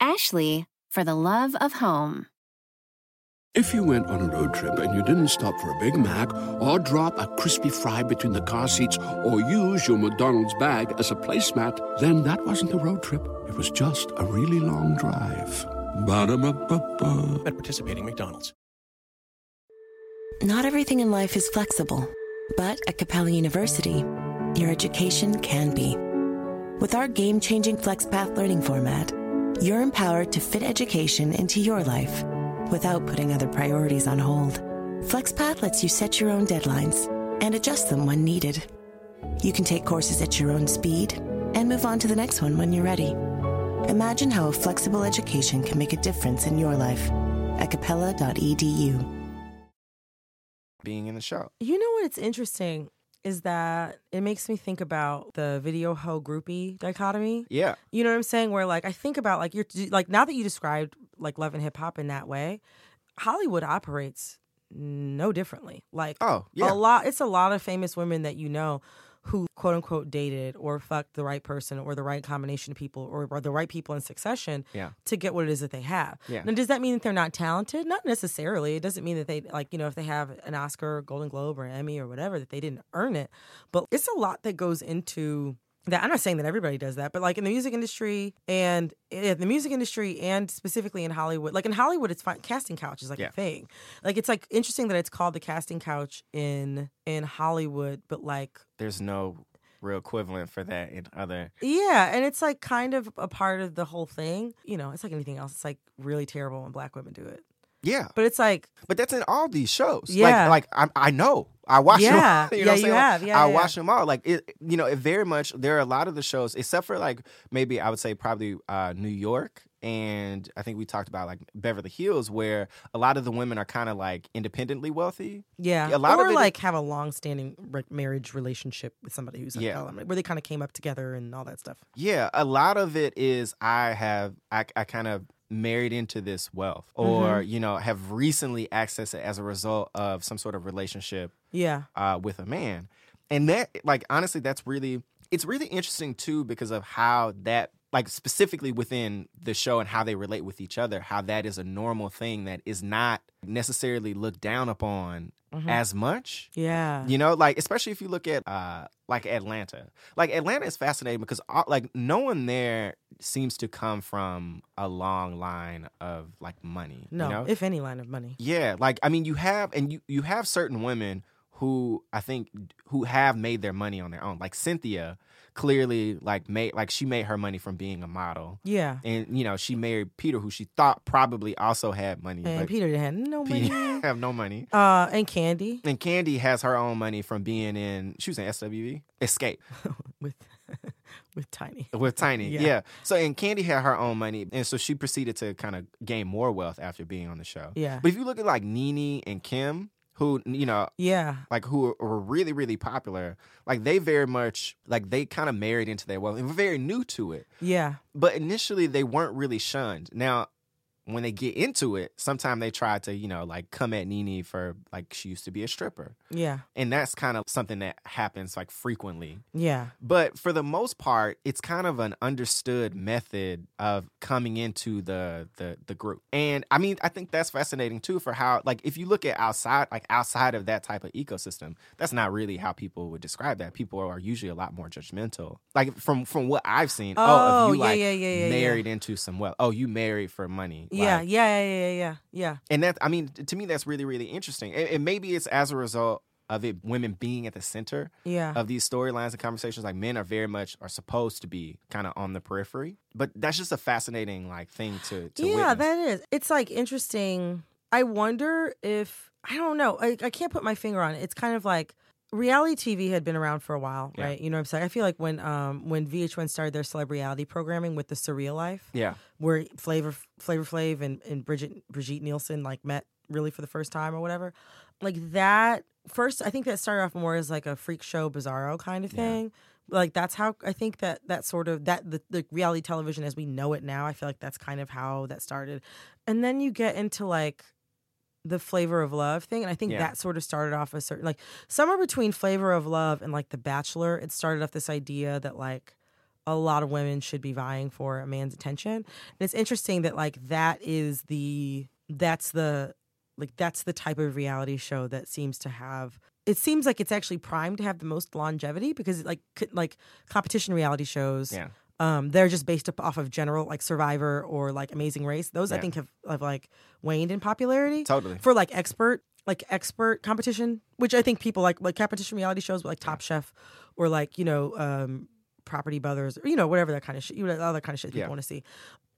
Ashley, for the love of home. If you went on a road trip and you didn't stop for a Big Mac or drop a crispy fry between the car seats or use your McDonald's bag as a placemat, then that wasn't a road trip. It was just a really long drive. Ba-da-ba-ba-ba. at participating McDonald's. Not everything in life is flexible, but at Capella University, your education can be. With our game changing FlexPath learning format, you're empowered to fit education into your life. without putting other priorities on hold. FlexPath lets you set your own deadlines and adjust them when needed. You can take courses at your own speed and move on to the next one when you're ready. Imagine how a flexible education can make a difference in your life at capella.edu. Being in the show. You know what? It's interesting is that it makes me think about the video hoe groupie dichotomy. Yeah. You know what I'm saying? Where like I think about like you're like now that you described like love and hip hop in that way, Hollywood operates no differently. Like Oh, yeah. a lot it's a lot of famous women that you know who quote unquote dated or fucked the right person or the right combination of people or, or the right people in succession Yeah. to get what it is that they have. Yeah. Now does that mean that they're not talented? Not necessarily. It doesn't mean that they like, you know, if they have an Oscar, Golden Globe or Emmy or whatever that they didn't earn it. But it's a lot that goes into that I'm not saying that everybody does that, but like in the music industry and in the music industry and specifically in Hollywood, like in Hollywood, it's fine. Casting couch is like Yeah. a thing. Like it's like interesting that it's called the casting couch in in Hollywood, but like There's no real equivalent for that in other. yeah, and it's like kind of a part of the whole thing. You know, it's like anything else. It's like really terrible when black women do it, Yeah. but it's like But that's in all these shows. Yeah. Like, like I, I know. I watch Yeah. them. Yeah, you know I'm you have. Yeah, I yeah, watch them all. Like it, you know, it very much. There are a lot of the shows, except for like maybe I would say probably uh, New York, and I think we talked about like Beverly Hills, where a lot of the women are kind of like independently wealthy. yeah, A lot or of like have a long standing like, marriage relationship with somebody who's like Yeah. element, where they kind of came up together and all that stuff. Yeah, a lot of it is I have I, I kind of married into this wealth, or Mm-hmm. you know, have recently accessed it as a result of some sort of relationship Yeah, uh, with a man. And that, like, honestly, that's really, it's really interesting too because of how that, like, specifically within the show and how they relate with each other, how that is a normal thing that is not necessarily looked down upon as much. yeah, You know, like especially if you look at uh like Atlanta. Like Atlanta is fascinating because uh, like no one there seems to come from a long line of like money. no, you know? if any line of money. Yeah, like I mean, you have and you you have certain women who I think who have made their money on their own. Like Cynthia, clearly like made like she made her money from being a model, Yeah, and you know she married Peter, who she thought probably also had money, and Peter had no Peter money. have no money. uh, and Kandi And Kandi has her own money from being in she was in SWV Xscape with with Tiny. with Tiny. Yeah. Yeah. So and Kandi had her own money, and so she proceeded to kind of gain more wealth after being on the show. Yeah. But if you look at like Nene and Kim, who you know Yeah, like who were really really popular like they very much like they kind of married into their wealth and were very new to it. Yeah, but initially they weren't really shunned. Now when they get into it sometimes they try to you know like come at Nene for like she used to be a stripper. Yeah, and that's kind of something that happens like frequently. Yeah, but for the most part it's kind of an understood method of coming into the the the group. And i mean i think that's fascinating too for how like if you look at outside like outside of that type of ecosystem that's not really how people would describe that. People are usually a lot more judgmental. Like from from what i've seen oh, Oh, if you yeah, like yeah, yeah, yeah, yeah. married into some wealth oh you married for money yeah, Like, yeah, yeah, yeah, yeah, yeah. and that i mean to me that's really really interesting and, and maybe it's as a result of it women being at the center Yeah. of these storylines and conversations like men are very much are supposed to be kind of on the periphery but that's just a fascinating like thing to, to yeah, witness. that is. It's like interesting. I wonder if I don't know. I, I can't put my finger on it. It's kind of like reality TV had been around for a while, Yeah. right? You know what I'm saying? I feel like when um when VH1 started their celebrity reality programming with the Surreal Life, yeah where Flavor Flavor Flav and, and Bridget Brigitte Nielsen like met really for the first time or whatever. Like that first I think that started off more as like a freak show bizarro kind of Yeah. thing. Like that's how I think that that sort of that the, the reality television as we know it now, I feel like that's kind of how that started. And then you get into like the flavor of love thing and i think Yeah. that sort of started off a certain like somewhere between flavor of love and like the bachelor it started off this idea that like a lot of women should be vying for a man's attention and it's interesting that like that is the that's the like that's the type of reality show that seems to have it seems like it's actually primed to have the most longevity because like like competition reality shows yeah um, they're just based up off of general like Survivor or like Amazing Race. Those I think have, have like waned in popularity. Totally. For like expert like expert competition, which I think people like like competition reality shows like Top Chef or like you know um, Property Brothers or you know whatever that kind of shit, you know, all that kind of shit people Yeah. want to see.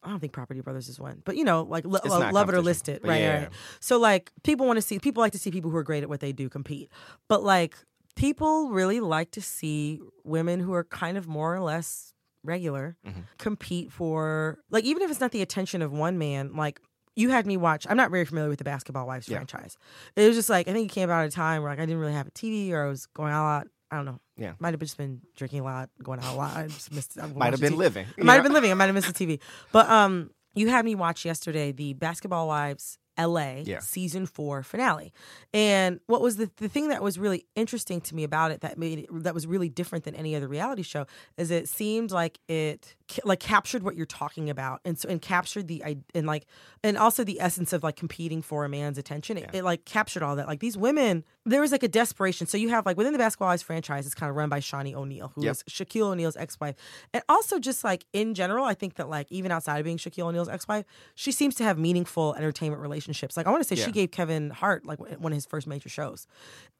I don't think Property Brothers is one, but you know, like lo- lo- love it or list it, right, yeah. right? So like people want to see people like to see people who are great at what they do compete, but like people really like to see women who are kind of more or less regular Mm-hmm. compete for like even if it's not the attention of one man, like. You had me watch. I'm not very familiar with the Basketball Wives Yeah. franchise. It was just like I think it came out at a time where like I didn't really have a TV or I was going out a lot. I don't know. Yeah. might have just been drinking a lot, going out a lot. I just missed. I Might have been TV. living. Might have been living. I might have missed the TV. But um, you had me watch yesterday the Basketball Wives LA Yeah. season four finale. And what was the, the thing that was really interesting to me about it that made it, that was really different than any other reality show is it seemed like it like captured what you're talking about and so and captured the and like and also the essence of like competing for a man's attention. It, it like captured all that. Like these women, there was like a desperation. So you have like within the Basketball Wives franchise, it's kind of run by Shaunie O'Neal, who Yep. is Shaquille O'Neal's ex-wife, and also just like in general, I think that like even outside of being Shaquille O'Neal's ex-wife, she seems to have meaningful entertainment relationships. Like I want to say Yeah. she gave Kevin Hart like one of his first major shows.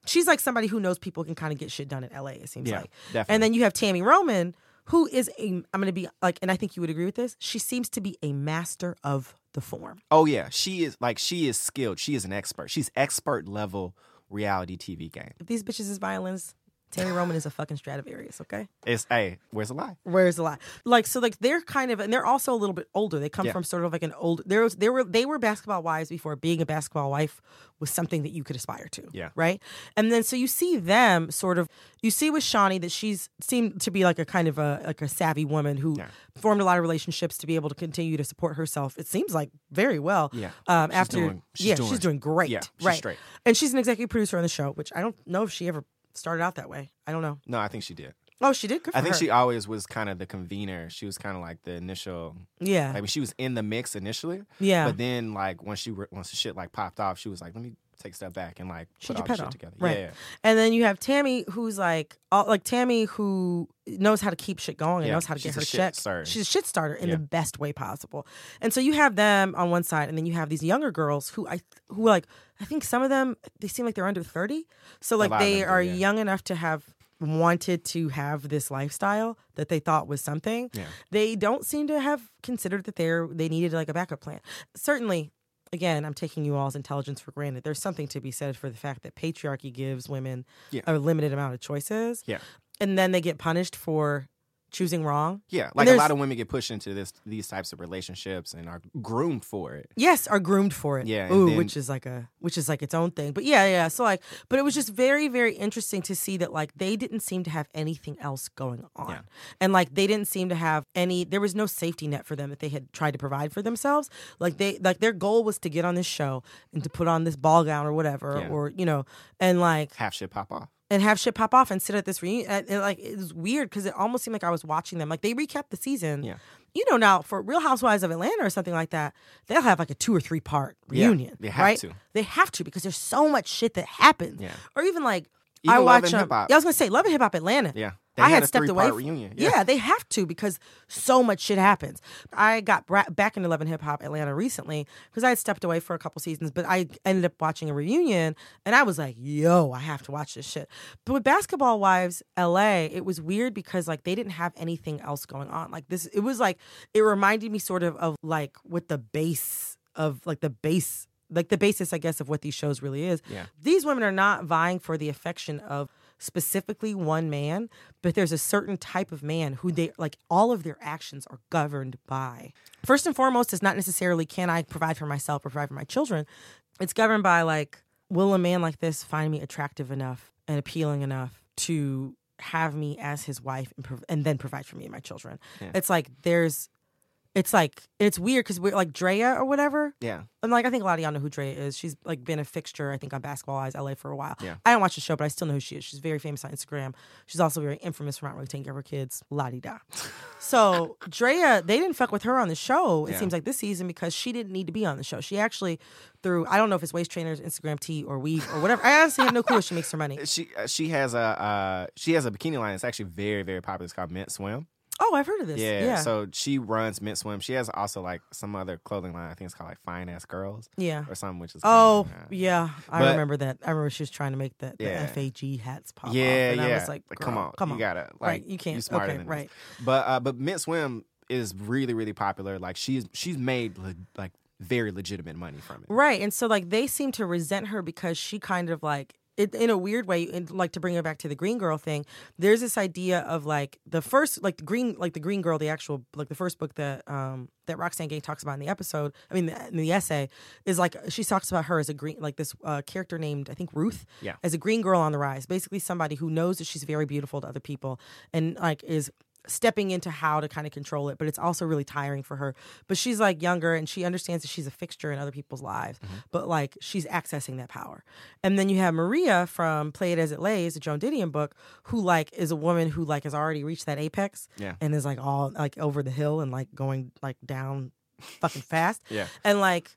She's like somebody who knows people can kind of get shit done in LA. It seems Yeah, like, definitely. and then you have Tami Roman. Who is a? I'm going to be like, and I think you would agree with this. She seems to be a master of the form. Oh yeah, she is like she is skilled. She is an expert. She's expert level reality TV game. If these bitches is violins, Tami Roman is a fucking Stradivarius, okay? It's hey, where's the lie? Where's the lie? Like so, like they're kind of, and they're also a little bit older. They come Yeah. from sort of like an old. There was, they were, they were basketball wives before being a basketball wife was something that you could aspire to. Yeah. Right. And then so you see them sort of. You see with Shaunie that she's seemed to be like a kind of a like a savvy woman who Yeah. formed a lot of relationships to be able to continue to support herself. It seems like very well. Yeah. Um, She's after doing- she's yeah, doing- she's doing great. yeah, she's right. straight. And she's an executive producer on the show, which I don't know if she ever started out that way. I don't know. No, I think she did. Oh, she did. I think her. she always was kind of the convener. She was kind of like the initial. Yeah. I mean, she was in the mix initially. Yeah. But then, like, once she re- once the shit like popped off, she was like, "Let me take a step back and like put your all pedal. shit together." Right. Yeah, yeah. And then you have Tami, who's like, all, like Tami, who knows how to keep shit going and Yeah, knows how to she's get a her shit check. starter. She's a shit starter in Yeah. the best way possible. And so you have them on one side, and then you have these younger girls who I who like I think some of them they seem like they're under thirty. So like lot of they them do, are yeah. young enough to have wanted to have this lifestyle that they thought was something. Yeah. They don't seem to have considered that they're they needed like a backup plan. Certainly again, I'm taking you all's intelligence for granted. There's something to be said for the fact that patriarchy gives women Yeah. a limited amount of choices. Yeah. And then they get punished for choosing wrong. Yeah, like a lot of women get pushed into this these types of relationships and are groomed for it. Yes, are groomed for it. Yeah, Ooh, then- which is like a which is like its own thing. But yeah, yeah. So like but it was just very, very interesting to see that like they didn't seem to have anything else going on. Yeah. And like they didn't seem to have any there was no safety net for them that they had tried to provide for themselves. Like they like their goal was to get on this show and to put on this ball gown or whatever Yeah. or you know, and like Half shit pop off. And have shit pop off and sit at this reunion. Like it was weird because it almost seemed like I was watching them. Like they recapped the season. Yeah. You know now for Real Housewives of Atlanta or something like that, they'll have like a two or three part Yeah, reunion. they have right? to. They have to because there's so much shit that happens. Yeah. Or even like Even I watch um, Yeah, I was gonna say Love and Hip Hop Atlanta. Yeah. They I had had stepped away. from- reunion. Yeah. Yeah. they have to because so much shit happens. I got bra- back into Love and Hip Hop Atlanta recently because I had stepped away for a couple seasons, but I ended up watching a reunion and I was like, "Yo, I have to watch this shit." But with Basketball Wives LA, it was weird because like they didn't have anything else going on. Like this, it was like it reminded me sort of of like what the base of like the base. Like the basis, I guess, of what these shows really is. Yeah. These women are not vying for the affection of specifically one man, but there's a certain type of man who they like all of their actions are governed by. First and foremost, is not necessarily can I provide for myself or provide for my children. It's governed by like, will a man like this find me attractive enough and appealing enough to have me as his wife and, prov- and then provide for me and my children? It's like there's, it's like it's weird because we're like Draya or whatever. Yeah. And like I think a lot of y'all know who Draya is. She's like been a fixture, I think, on Basketball Wives LA for a while. Yeah. I don't watch the show, but I still know who she is. She's very famous on Instagram. She's also very infamous for not really taking care of her kids. La di da. So Draya, they didn't fuck with her on the show. It Yeah. seems like this season because she didn't need to be on the show. She actually through I don't know if it's waist trainers, Instagram tea, or weave or whatever. I honestly have no clue where she makes her money. She uh, she has a uh, she has a bikini line. It's actually very very popular. It's called Mint Swim. Oh, I've heard of this. Yeah, Yeah. So she runs Mint Swim. She has also like some other clothing line. I think it's called like Fine Ass Girls yeah. or something, which is Oh kinda, uh, yeah, I But- remember that. I remember she was trying to make the, the Yeah. FAG hats pop off, yeah, and yeah. I was like, come on, come on, you gotta like right? You can't. You smarter okay, than right. this. But uh, but Mint Swim is really really popular. Like she's she's made le- like very legitimate money from it. Right. And so like they seem to resent her because she kind of like it, in a weird way, in, like to bring it back to the green girl thing, there's this idea of like the first, like the green, like the green girl, the actual, like the first book that um that Roxane Gay talks about in the episode. I mean, the, in the essay is like she talks about her as a green, like this uh, character named I think Ruth, Yeah. as a green girl on the rise. Basically, somebody who knows that she's very beautiful to other people and like is stepping into how to kind of control it, but it's also really tiring for her. But she's like younger and she understands that she's a fixture in other people's lives, Mm-hmm. but like she's accessing that power. And then you have Maria from Play It As It Lays, the Joan Didion book, who like is a woman who like has already reached that apex Yeah. and is like all like over the hill and like going like down fucking fast. Yeah. And like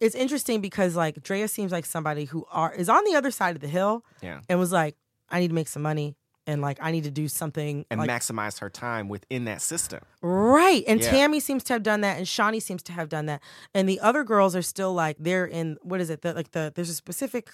it's interesting because like Draya seems like somebody who are is on the other side of the hill Yeah. and was like, I need to make some money and like I need to do something And like, maximize her time within that system. Right. And Yeah. Tami seems to have done that and Shaunie seems to have done that. And the other girls are still like they're in what is it? The, like the there's a specific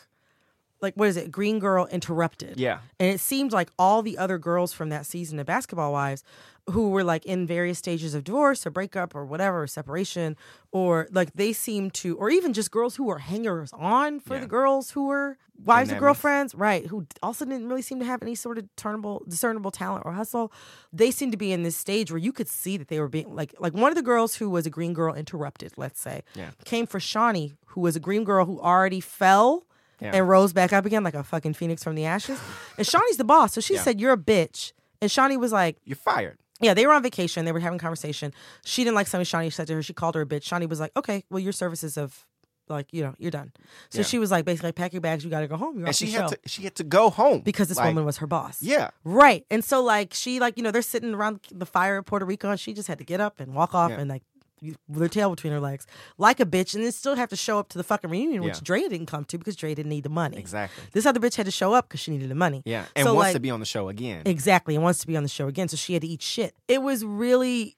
like what is it? Green Girl Interrupted. Yeah. And it seemed like all the other girls from that season of Basketball Wives who were like in various stages of divorce or breakup or whatever, or separation, or like they seemed to, or even just girls who were hangers on for Yeah. the girls who were wives or girlfriends, right? Who also didn't really seem to have any sort of discernible, discernible talent or hustle. They seemed to be in this stage where you could see that they were being like, like one of the girls who was a green girl interrupted, let's say, Yeah. came for Shaunie, who was a green girl who already fell Yeah. and rose back up again like a fucking phoenix from the ashes. And Shaunie's the boss. So she Yeah. said, You're a bitch. And Shaunie was like, You're fired. Yeah, they were on vacation. They were having conversation. She didn't like something Shaunie said to her. She called her a bitch. Shaunie was like, Okay, well, your services have, like, you know, you're done. So Yeah. she was like, basically, pack your bags. You got to go home. You're And she the had show. to she had to go home. because this Like, woman was her boss. Yeah. Right. And so, like, she, like, you know, they're sitting around the fire of Puerto Rico and she just had to get up and walk off and, like, with her tail between her legs, like a bitch, and then still have to show up to the fucking reunion, which Yeah. Dre didn't come to because Dre didn't need the money. Exactly. This other bitch had to show up because she needed the money. Yeah. And So, wants like, to be on the show again. Exactly, and wants to be on the show again. So she had to eat shit. It was really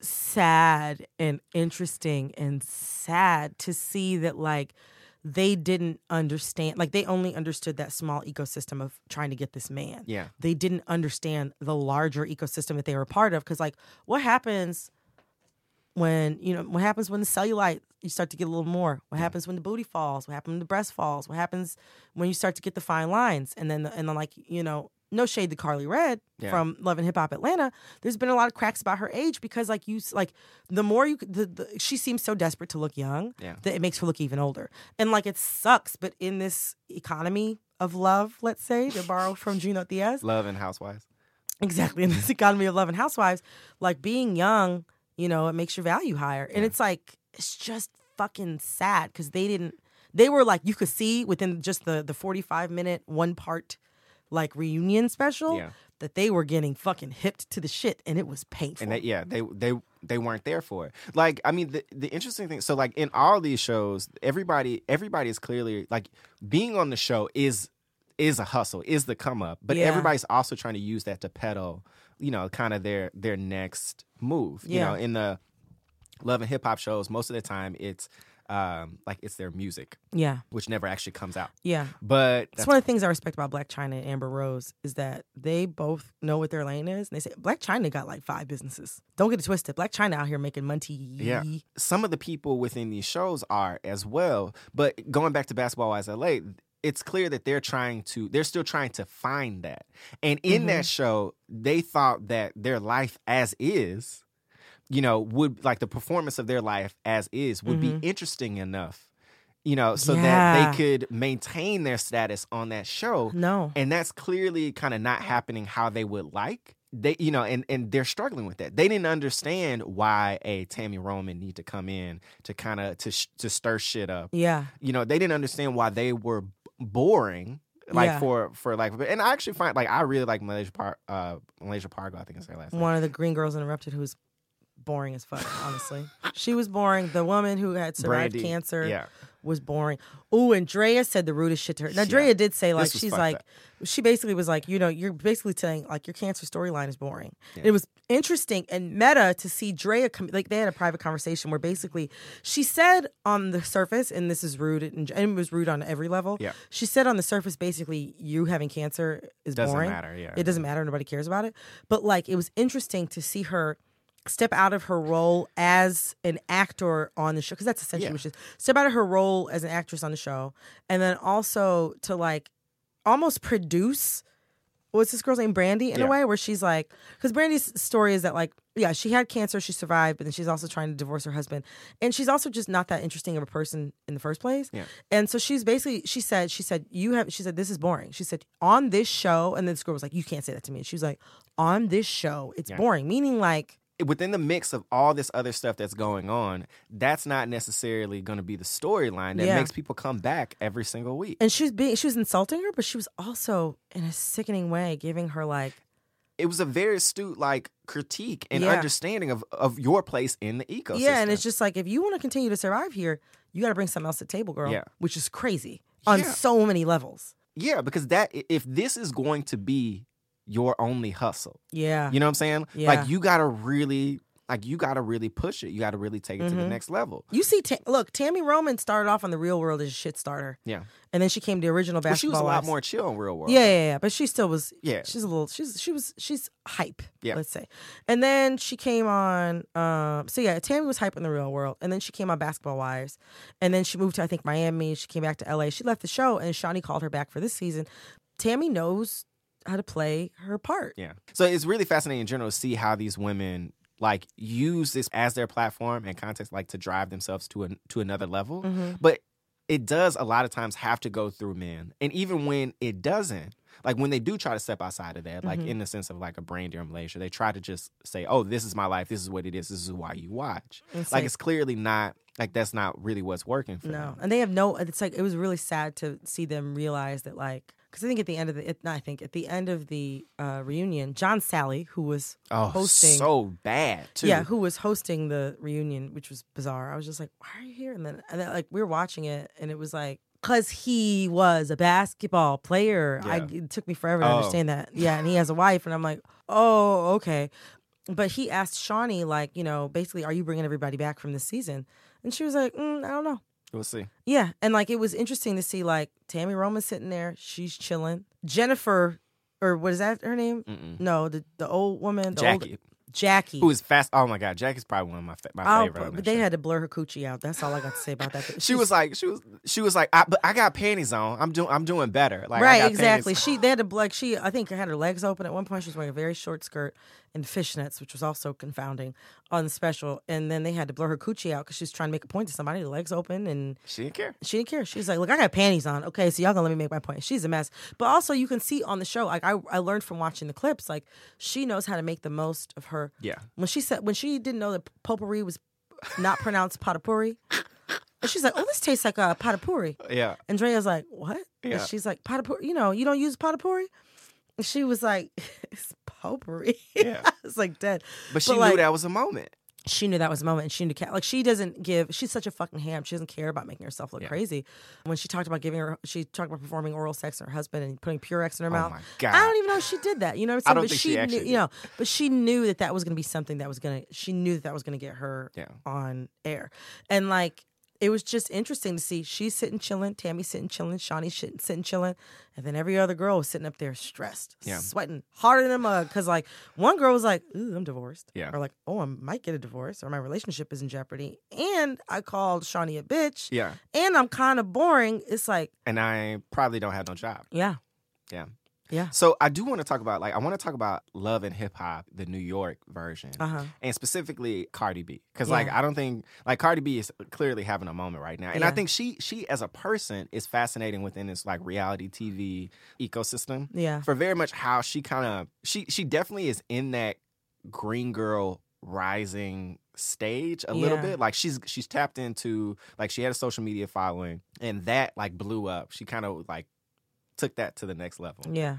sad and interesting and sad to see that like they didn't understand like they only understood that small ecosystem of trying to get this man. Yeah. They didn't understand the larger ecosystem that they were a part of cuz like what happens when you know what happens when the cellulite you start to get a little more? What happens when the booty falls? What happens when the breast falls? What happens when you start to get the fine lines? And then and then like you know no shade to Karlie Redd Yeah. from love and hip hop atlanta. There's been a lot of cracks about her age because like you like the more you the, the she seems so desperate to look young Yeah. that it makes her look even older. And like it sucks but in this economy of love let's say to borrow from Junot Diaz. Love and Housewives. exactly in this economy of love and housewives like being young you know it makes your value higher and it's like it's just fucking sad because they didn't they were like you could see within just the the 45 minute one part like reunion special Yeah. that they were getting fucking hipped to the shit and it was painful and they, yeah, they they they weren't there for it. Like, I mean, the the interesting thing. So, like in all these shows, everybody everybody is clearly like being on the show is is a hustle, is the come up, but Yeah. everybody's also trying to use that to peddle, you know, kind of their their next move. You know, in the love and hip hop shows, most of the time it's um like it's their music, yeah which never actually comes out. yeah But It's one of the things I respect about Blac Chyna and Amber Rose is that they both know what their lane is. And they say Blac Chyna got like five businesses. Don't get it twisted. Blac Chyna out here making money. Yeah. Some of the people within these shows are as well. But going back to Basketball Wives LA, it's clear that they're trying to, they're still trying to find that. And in that mm-hmm. show, they thought that their life as is, you know, would like the performance of their life as is would be mm-hmm. interesting enough. You know, so Yeah. that they could maintain their status on that show. No. And that's clearly kind of not happening how they would like. They, you know, and and they're struggling with that. They didn't understand why a Tami Roman need to come in to kind of to sh- to stir shit up. Yeah. You know, they didn't understand why they were boring. Like Yeah. for for like, and I actually find like I really like Malaysia Par uh Malaysia Pargo. I think is her last name. One of the Green Girls Interrupted who's boring as fuck, honestly. she was boring. The woman who had survived Brandi, cancer yeah. Was boring. Ooh, and Draya said the rudest shit to her. Now, Yeah. Draya did say, like, she's like, up. she basically was like, you know, you're basically saying, like, your cancer storyline is boring. It was interesting and meta to see Draya, com- like, they had a private conversation where basically she said on the surface, and this is rude, and, and it was rude on every level. Yeah. She said on the surface, basically, you having cancer is Doesn't boring. matter, yeah. It doesn't matter. Nobody cares about it. But, like, it was interesting to see her step out of her role as an actor on the show because that's essentially Yeah. what she's step out of her role as an actress on the show and then also to like almost produce what's this girl's name brandi in a way where she's like because brandi's story is that like yeah she had cancer she survived but then she's also trying to divorce her husband. And she's also just not that interesting of a person in the first place. Yeah. and so she's basically she said she said you have she said this is boring. She said on this show and then this girl was like you can't say that to me. And she was like on this show it's Yeah. boring. Meaning like within the mix of all this other stuff that's going on, that's not necessarily going to be the storyline that Yeah. makes people come back every single week. and she was being she was insulting her but she was also in a sickening way giving her like it was a very astute like critique and Yeah. understanding of of your place in the ecosystem. yeah and it's just like if you want to continue to survive here you got to bring something else to the table girl Yeah. which is crazy on Yeah. so many levels yeah, because that if this is going to be your only hustle, yeah you know what I'm saying? Yeah. Like you got to really like you got to really push it. You got to really take it to the Mhm. next level. You see, Ta- look, Tami Roman started off on the Real World as a shit starter, Yeah. and then she came to original Well, she was a lot more chill in real world. Yeah, yeah, yeah, but she still was. Yeah. she's a little. She's she was she's hype. Yeah. let's say. And then she came on. Um, so yeah, Tami was hype in the Real World, and then she came on Basketball Wives, and then she moved to I think Miami. She came back to L.A. She left the show, and Shaunie called her back for this season. Tami knows how to play her part. Yeah. So it's really fascinating in general to see how these women like use this as their platform and context like to drive themselves to a, to another level. Mhm. But it does a lot of times have to go through men. And even when it doesn't, like when they do try to step outside of that, like Mhm. in the sense of like a brain dear Malaysia, they try to just say, "Oh, this is my life. This is what it is. This is why you watch." It's like like- it's clearly not like that's not really what's working for No, them. and they have no. It's like it was really sad to see them realize that, like, because I think at the end of the, I think at the end of the uh, reunion, John Salley, who was Oh, hosting, so bad too. yeah, who was hosting the reunion, which was bizarre. I was just like, why are you here? And then, and then like we were watching it, and it was like. Cause he was a basketball player. I, it took me forever to Oh. understand that. Yeah, and he has a wife, and I'm like, oh, okay. But he asked Shaunie, like, you know, basically, are you bringing everybody back from this season? And she was like, mm, I don't know. We'll see. Yeah, and like it was interesting to see like Tami Roman sitting there, she's chilling. Jennifer, or what is that her name? Mm-mm. No, the the old woman, the Jackie, old Jackie. who is fast. Oh my god, Jackie's probably one of my fa- my Oh, favorite. but they show. had to blur her coochie out. That's all I got to say about that. She she's- was like, she was, she was like, I, but I got panties on. I'm doing, I'm doing better. Like, I right, exactly. panties- She they had to like she I think had her legs open at one point. She was wearing a very short skirt and fishnets, which was also confounding on the special. And then they had to blur her coochie out because she was trying to make a point to somebody. The legs open and She didn't care. She didn't care. She's like, look, I got panties on. Okay, so y'all gonna let me make my point. She's a mess. But also you can see on the show, like I, I learned from watching the clips, like she knows how to make the most of her Yeah. when she said when she didn't know that potpourri was not pronounced. And she's like, Oh, this tastes like uh, a potapuri. Yeah. And Draya's like, What? Yeah. And she's like, Potapuri, you know, you don't use potapuri? And she was like, potpourri. Yeah. it's like dead. But she like, knew that was a moment. she knew that was a moment and she knew like she doesn't give she's such a fucking ham she doesn't care about making herself look Yeah. crazy when she talked about giving her she talked about performing oral sex on her husband and putting purex in her Oh mouth my God. i don't even know if she did that you know what I i'm saying don't but think she, she knew actually you know but she knew that that was going to be something that was going to she knew that that was going to get her Yeah. on air and like it was just interesting to see she's sitting chilling tami sitting chilling shaunie sitting, sitting chilling and then every other girl was sitting up there stressed Yeah. sweating harder than a mug because like one girl was like ooh i'm divorced Yeah. or like oh i might get a divorce or my relationship is in jeopardy and i called shaunie a bitch Yeah. and i'm kind of boring it's like And I probably don't have no job. yeah Yeah. Yeah. So I do want to talk about like I want to talk about Love and Hip Hop, the New York version, uh-huh. and specifically Cardi B, because like I don't think like Cardi B is clearly having a moment right now, and I think she she as a person is fascinating within this like reality TV ecosystem. yeah. for very much how she kind of she she definitely is in that green girl rising stage a little bit like she's she's tapped into like she had a social media following and that like blew up. She kind of like took that to the next level. Yeah.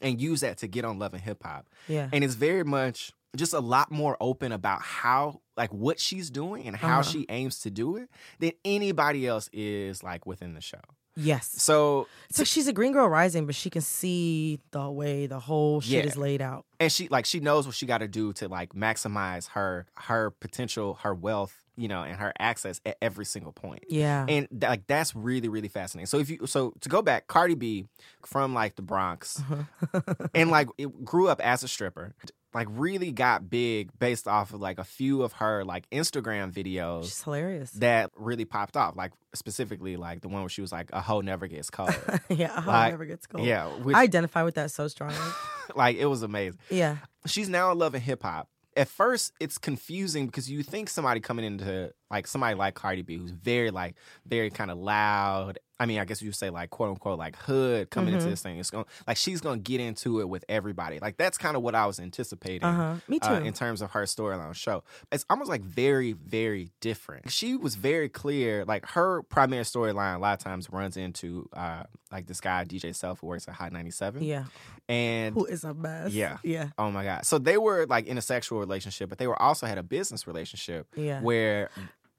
And use that to get on love and hip hop. Yeah. And it's very much just a lot more open about how like what she's doing and how Uh-huh. she aims to do it than anybody else is like within the show. Yes. So so she's a green girl rising but she can see the way the whole shit Yeah. is laid out. And she like she knows what she got to do to like maximize her her potential her wealth you know and her access at every single point yeah and th- like that's really really fascinating so if you so to go back cardi b from like the bronx uh-huh. and like it grew up as a stripper like really got big based off of like a few of her like Instagram videos She's hilarious. that really popped off. Like specifically like the one where she was like a hoe never gets cold. yeah, how Like, never gets cold. yeah, which, I identify with that so strongly. like it was amazing. yeah. She's now loving hip hop. At first, it's confusing because you think somebody coming into like somebody like Cardi B, who's very like very kind of loud. I mean, I guess you say like quote unquote like hood coming into Mhm. this thing. It's going like she's gonna get into it with everybody. Like that's kind of what I was anticipating. Uh huh. Me too. uh, in terms of her storyline show. It's almost like very, very different. She was very clear, like her primary storyline a lot of times runs into uh, like this guy, DJ Self, who works at Hot 97. yeah. And Who is a mess? Yeah. Yeah. oh my God. So they were like in a sexual relationship, but they were also had a business relationship Yeah. where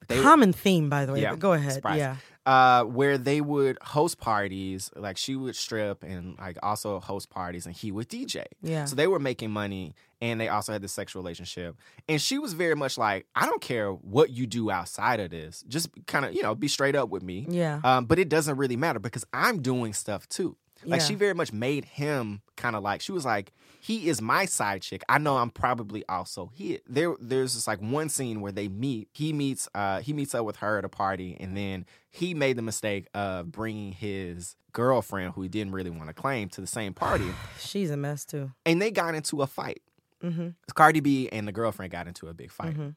they Common theme, by the way. Yeah, go ahead. surprise. Yeah. uh, where they would host parties, like she would strip and like also host parties, and he would DJ. Yeah. So they were making money, and they also had this sexual relationship. And she was very much like, I don't care what you do outside of this, just kind of you know be straight up with me. Yeah. Um, but it doesn't really matter because I'm doing stuff too. Like Yeah. she very much made him kind of like she was like he is my side chick. I know I'm probably also he. There there's this like one scene where they meet. He meets uh he meets up with her at a party and then he made the mistake of bringing his girlfriend who he didn't really want to claim to the same party She's a mess too. and they got into a fight. Mm-hmm. Cardi B and the girlfriend got into a big fight. Mhm.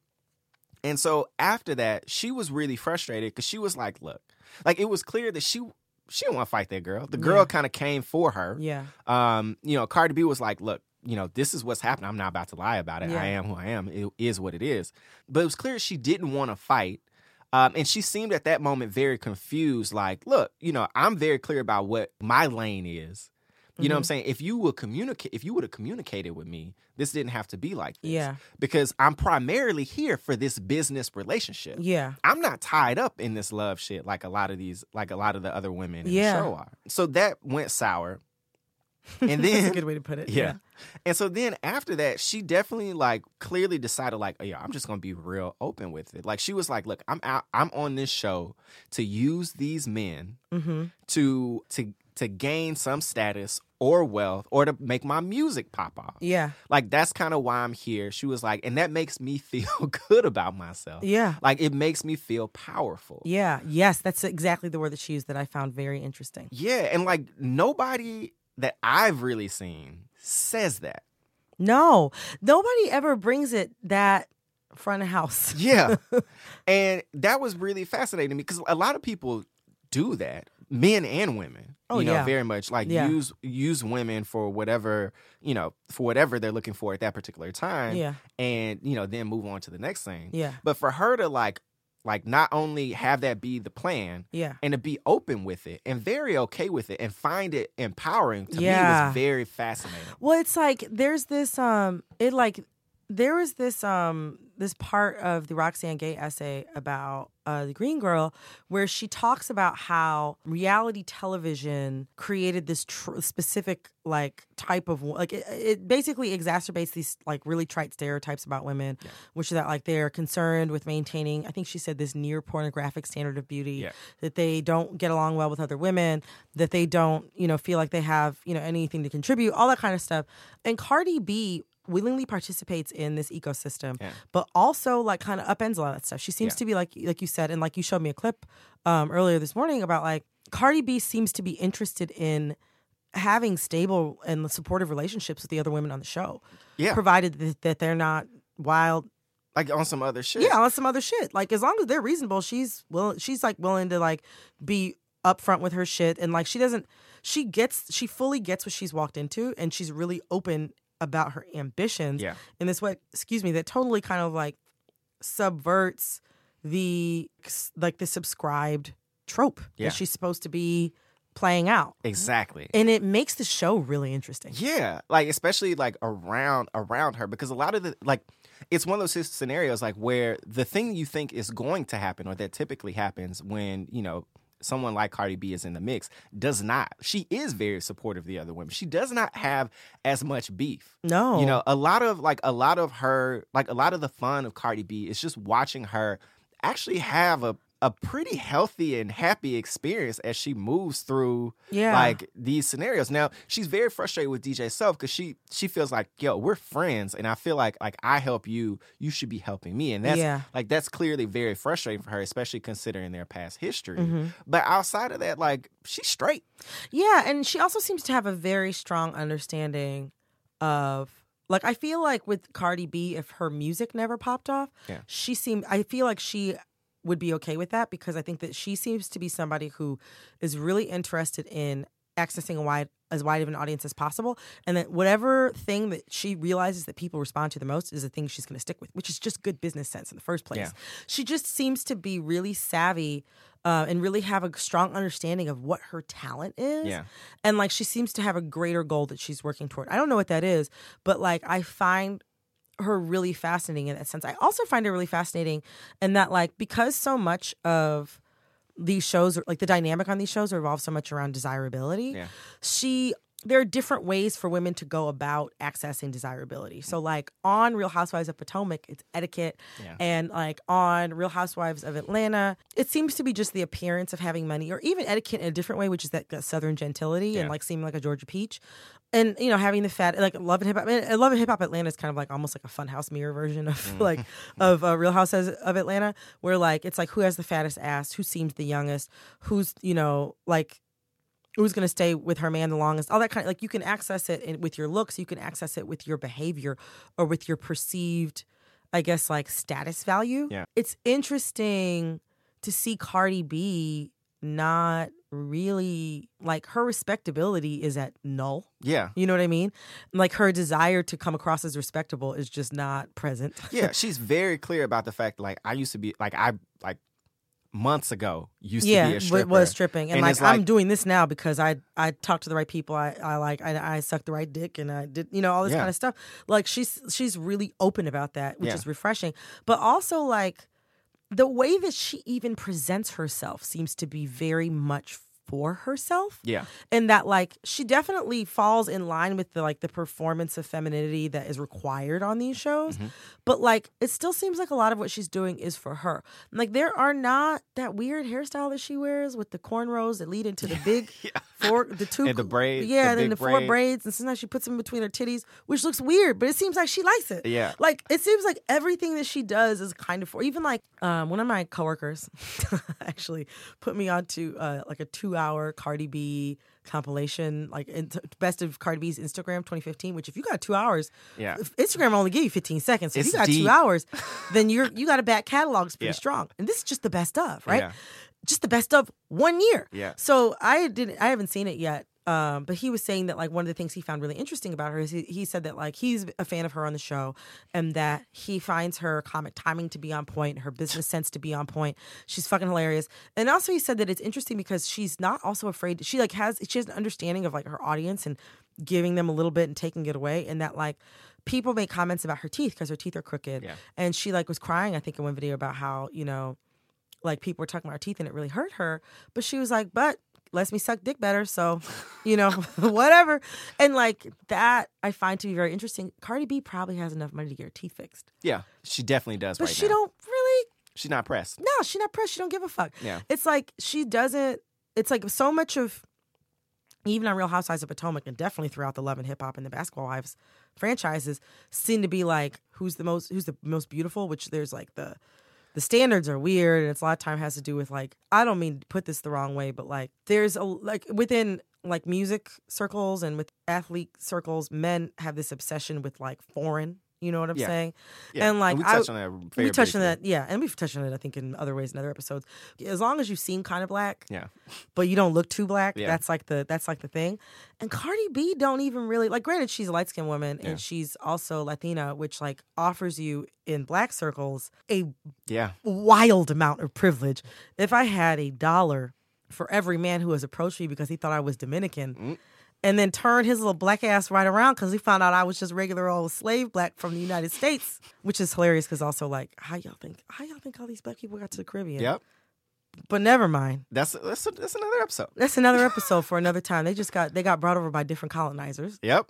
And so after that, she was really frustrated because she was like, look, like it was clear that she she didn't want to fight that girl. The girl Yeah. kind of came for her. Yeah. Um, you know, Cardi B was like, look, you know, this is what's happening. I'm not about to lie about it. Yeah. I am who I am. It is what it is. But it was clear she didn't want to fight. Um, and she seemed at that moment very confused, like, look, you know, I'm very clear about what my lane is. You know what I'm Mhm. saying? If you would communicate, if you would have communicated with me, this didn't have to be like this. Yeah. Because I'm primarily here for this business relationship. Yeah. I'm not tied up in this love shit like a lot of these, like a lot of the other women in Yeah. the show are. So that went sour. And That's then a good way to put it. yeah. And so then after that, she definitely like clearly decided like, oh, yeah, I'm just gonna be real open with it. Like she was like, look, I'm out, I'm on this show to use these men Mm-hmm. to to to gain some status or wealth or to make my music pop off. Yeah. Like that's kind of why I'm here. She was like, and that makes me feel good about myself. Yeah. Like it makes me feel powerful. Yeah. Yes, that's exactly the word that she used that I found very interesting. Yeah, and like nobody that I've really seen says that. No, nobody ever brings it that front of house. Yeah. and that was really fascinating me because a lot of people do that, men and women. Oh, you know, yeah. very much like Yeah. use use women for whatever, you know, for whatever they're looking for at that particular time. Yeah. And, you know, then move on to the next thing. Yeah. But for her to like like not only have that be the plan Yeah. and to be open with it and very okay with it and find it empowering to me was very fascinating. Well, it's like there's this um it like there was this um this part of the Roxane Gay essay about uh, the Green Girl where she talks about how reality television created this tr- specific like type of like it, it basically exacerbates these like really trite stereotypes about women, which is that like they're concerned with maintaining. I think she said this near pornographic standard of beauty Yeah. that they don't get along well with other women, that they don't, you know, feel like they have, you know, anything to contribute, all that kind of stuff. And Cardi B willingly participates in this ecosystem, Yeah. but also like kind of upends a lot of that stuff. She seems Yeah. to be like like you said, and like you showed me a clip um, earlier this morning about like Cardi B seems to be interested in having stable and supportive relationships with the other women on the show, Yeah. provided that, that they're not wild Like on some other shit. yeah, on some other shit. Like as long as they're reasonable, she's willing. She's like willing to like be upfront with her shit, and like she doesn't. She gets. She fully gets what she's walked into, and she's really open about her ambitions. Yeah. In this way, excuse me, that totally kind of like subverts the like the subscribed trope Yeah. that she's supposed to be playing out, Exactly. and it makes the show really interesting. Yeah, like especially like around around her because a lot of the like it's one of those scenarios like where the thing you think is going to happen or that typically happens when you know someone like Cardi B is in the mix does not. She is very supportive of the other women. She does not have as much beef. No, You know, a lot of like a lot of her like a lot of the fun of Cardi B is just watching her actually have a a pretty healthy and happy experience as she moves through Yeah. like these scenarios. Now she's very frustrated with DJ Self because she she feels like yo we're friends and I feel like like I help you you should be helping me and that's Yeah. like that's clearly very frustrating for her especially considering their past history. Mm-hmm. But outside of that like she's straight. Yeah, and she also seems to have a very strong understanding of like I feel like with Cardi B, if her music never popped off, Yeah. she seemed I feel like she would be okay with that because I think that she seems to be somebody who is really interested in accessing a wide as wide of an audience as possible and that whatever thing that she realizes that people respond to the most is the thing she's going to stick with which is just good business sense in the first place Yeah. she just seems to be really savvy uh, and really have a strong understanding of what her talent is Yeah. and like she seems to have a greater goal that she's working toward. I don't know what that is, but like I find her really fascinating in that sense. I also find her really fascinating in that like because so much of these shows like the dynamic on these shows revolves so much around desirability. Yeah. She there are different ways for women to go about accessing desirability. So like on Real Housewives of Potomac, it's etiquette Yeah. and like on Real Housewives of Atlanta, it seems to be just the appearance of having money or even etiquette in a different way, which is that, that southern gentility Yeah. and like seeming like a Georgia peach. And you know, having the fat like Love and Hip Hop, I, mean, Love and Hip Hop Atlanta is kind of like almost like a Funhouse mirror version of like of uh, Real Housewives of Atlanta, where like it's like who has the fattest ass, who seems the youngest, who's you know like who's going to stay with her man the longest all that kind of like you can access it in, with your looks you can access it with your behavior or with your perceived i guess like status value Yeah. it's interesting to see cardi b not really like her respectability is at null Yeah. you know what i mean like her desire to come across as respectable is just not present Yeah, she's very clear about the fact like I used to be like I like months ago used yeah, to be a stripper. was stripping, and, And like, like- I'm doing this now because I I talked to the right people. I I like I, I sucked the right dick, and I did you know all this Yeah. kind of stuff. Like she's she's really open about that, which Yeah. is refreshing. But also like the way that she even presents herself seems to be very much for herself Yeah. and that like she definitely falls in line with the like the performance of femininity that is required on these shows Mm-hmm. but like it still seems like a lot of what she's doing is for her like there are not that weird hairstyle that she wears with the cornrows that lead into the big four the two And the braids, yeah the and then the four braids and sometimes she puts them between her titties which looks weird but it seems like she likes it Yeah. like it seems like everything that she does is kind of for even like um, one of my coworkers actually put me onto uh, like a two hour Cardi B compilation, like in best of Cardi B's Instagram 2015. Which if you got two hours, Yeah. Instagram only give you 15 seconds. So if you got deep. two hours, then you're you got a back catalog is pretty Yeah. strong. And this is just the best of right. Yeah. Just the best of one year. Yeah. So I didn't. I haven't seen it yet. Um, but he was saying that like one of the things he found really interesting about her is he, he said that like he's a fan of her on the show and that he finds her comic timing to be on point, her business sense to be on point. She's fucking hilarious. And also he said that it's interesting because she's not also afraid. She like has she has an understanding of like her audience and giving them a little bit and taking it away, and that like people make comments about her teeth because her teeth are crooked. Yeah. And she like was crying, I think, in one video about how you know like people were talking about her teeth and it really hurt her. But she was like, but lets me suck dick better. So, you know, whatever. And like that I find to be very interesting. Cardi B probably has enough money to get her teeth fixed. Yeah. She definitely does But right she now. don't really She's not pressed. no, she's not pressed. She don't give a fuck. Yeah. It's like she doesn't it's like so much of even on Real Housewives of Potomac and definitely throughout the Love and Hip Hop and the Basketball Wives franchises seem to be like who's the most who's the most beautiful, which there's like the the standards are weird and it's a lot of time has to do with like I don't mean to put this the wrong way, but like there's a like within like music circles and with athlete circles, men have this obsession with like foreign. You know what I'm Yeah. saying? Yeah. And like we I- touched on that we touched on that, yeah, and we've touched on it. I think in other ways in other episodes. As long as you seem kind of black, Yeah. but you don't look too black, Yeah. that's like the that's like the thing. And Cardi B don't even really like. Granted, she's a light skinned woman Yeah. and she's also Latina, which like offers you in black circles a Yeah. wild amount of privilege. If I had a dollar for every man who has approached me because he thought I was Dominican. Mm. And then turned his little black ass right around because he found out I was just regular old slave black from the United States, which is hilarious. Because also, like, how y'all think? How y'all think all these black people got to the Caribbean? Yep. But never mind. That's that's that's another episode. That's another episode for another time. They just got they got brought over by different colonizers. Yep.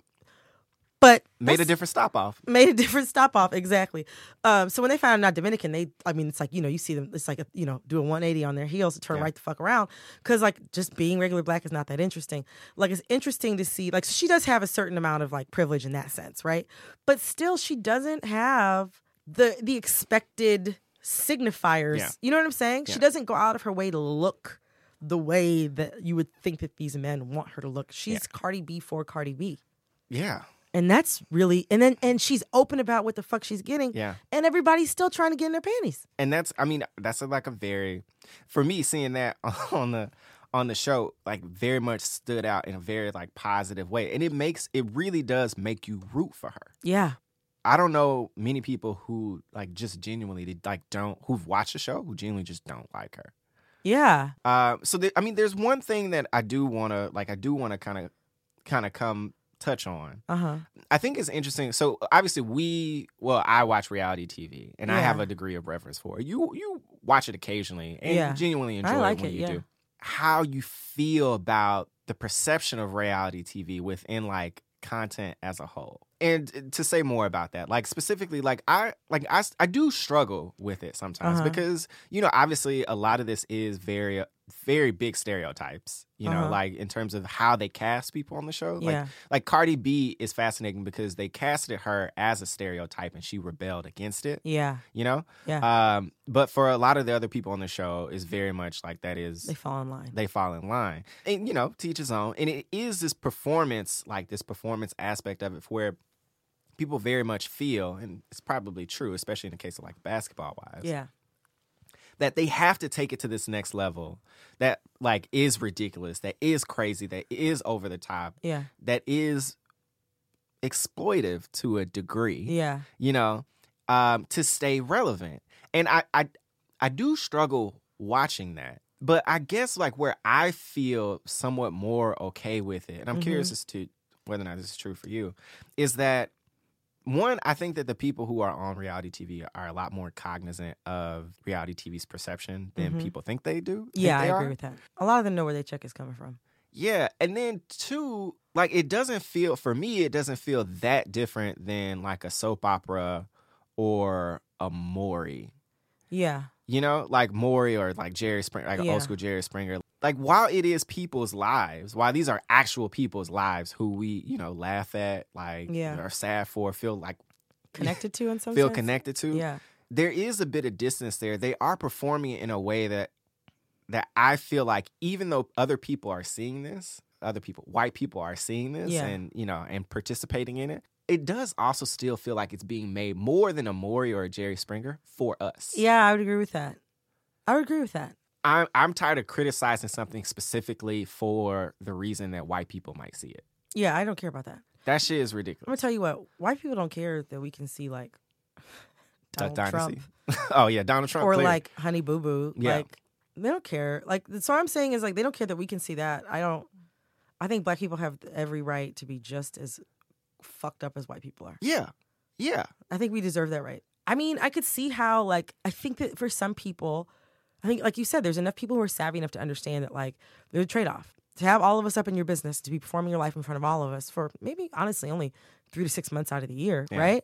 But Made a different stop off. made a different stop off exactly. Um, so when they found I'm not Dominican, they I mean it's like you know you see them it's like a, you know do a 180 on their heels to turn Yeah. right the fuck around because like just being regular black is not that interesting. Like it's interesting to see like she does have a certain amount of like privilege in that sense, right? But still she doesn't have the the expected signifiers. Yeah. You know what I'm saying? She doesn't go out of her way to look the way that you would think that these men want her to look. She's Cardi B for Cardi B Yeah. And that's really and then and she's open about what the fuck she's getting. Yeah. and everybody's still trying to get in their panties. And that's i mean that's like a very for me seeing that on the on the show like very much stood out in a very like positive way. And it makes it really does make you root for her. Yeah. I don't know many people who like just genuinely they, like don't who've watched the show who genuinely just don't like her. Yeah. Uh, so i mean there's one thing that i do want to like i do want to kind of kind of come touch on uh-huh I think it's interesting. So obviously we well, I watch reality TV and I have a degree of reference for it. You you watch it occasionally and Yeah. genuinely enjoy like it when it, you yeah. do. How you feel about the perception of reality TV within like content as a whole. And uh, to say more about that, like specifically like I like I I do struggle with it sometimes Uh-huh. because you know, obviously a lot of this is very very big stereotypes, you know, Uh-huh. like in terms of how they cast people on the show. Like Yeah. like Cardi B is fascinating because they casted her as a stereotype and she rebelled against it. yeah You know, yeah um, but for a lot of the other people on the show, is very much like that is they fall in line they fall in line, and you know, teach his own. And it is this performance, like this performance aspect of it, where people very much feel, and it's probably true, especially in the case of like basketball wives. yeah that they have to take it to this next level that like is ridiculous, that is crazy, that is over the top, yeah. that is exploitive to a degree yeah. you know um to stay relevant. And i i i do struggle watching that but i guess like where i feel somewhat more okay with it and i'm curious as to whether or not this is true for you is that one i think that the people who are on reality tv are a lot more cognizant of reality tv's perception than mm-hmm. people think they do yeah i agree are. with that a lot of them know where their check is coming from Yeah, and then two, like it doesn't feel for me, it doesn't feel that different than like a soap opera or a Maury. yeah You know, like Maury or like Jerry Springer, like Yeah. old school Jerry Springer. Like while it is people's lives, while these are actual people's lives who we, you know, laugh at, like Yeah. are sad for, feel like connected to in some feel sense? connected to. yeah There is a bit of distance there. They are performing it in a way that that I feel like even though other people are seeing this, other people, white people are seeing this Yeah. and you know and participating in it, it does also still feel like it's being made more than a Maury or a Jerry Springer for us. yeah i would agree with that i would agree with that I'm I'm tired of criticizing something specifically for the reason that white people might see it. yeah i don't care about that That shit is ridiculous. i'm gonna tell you what white people don't care that we can see like Donald. Trump oh yeah, Donald Trump. or clear. like Honey Boo Boo. Yeah. Like they don't care. Like so, what I'm saying is like they don't care that we can see that. I don't. I think black people have every right to be just as fucked up as white people are. yeah, yeah, I think we deserve that right. I mean, I could see how like I think that for some people, I think like you said, there's enough people who are savvy enough to understand that like there's a trade off to have all of us up in your business to be performing your life in front of all of us for maybe honestly only three to six months out of the year, Yeah. right?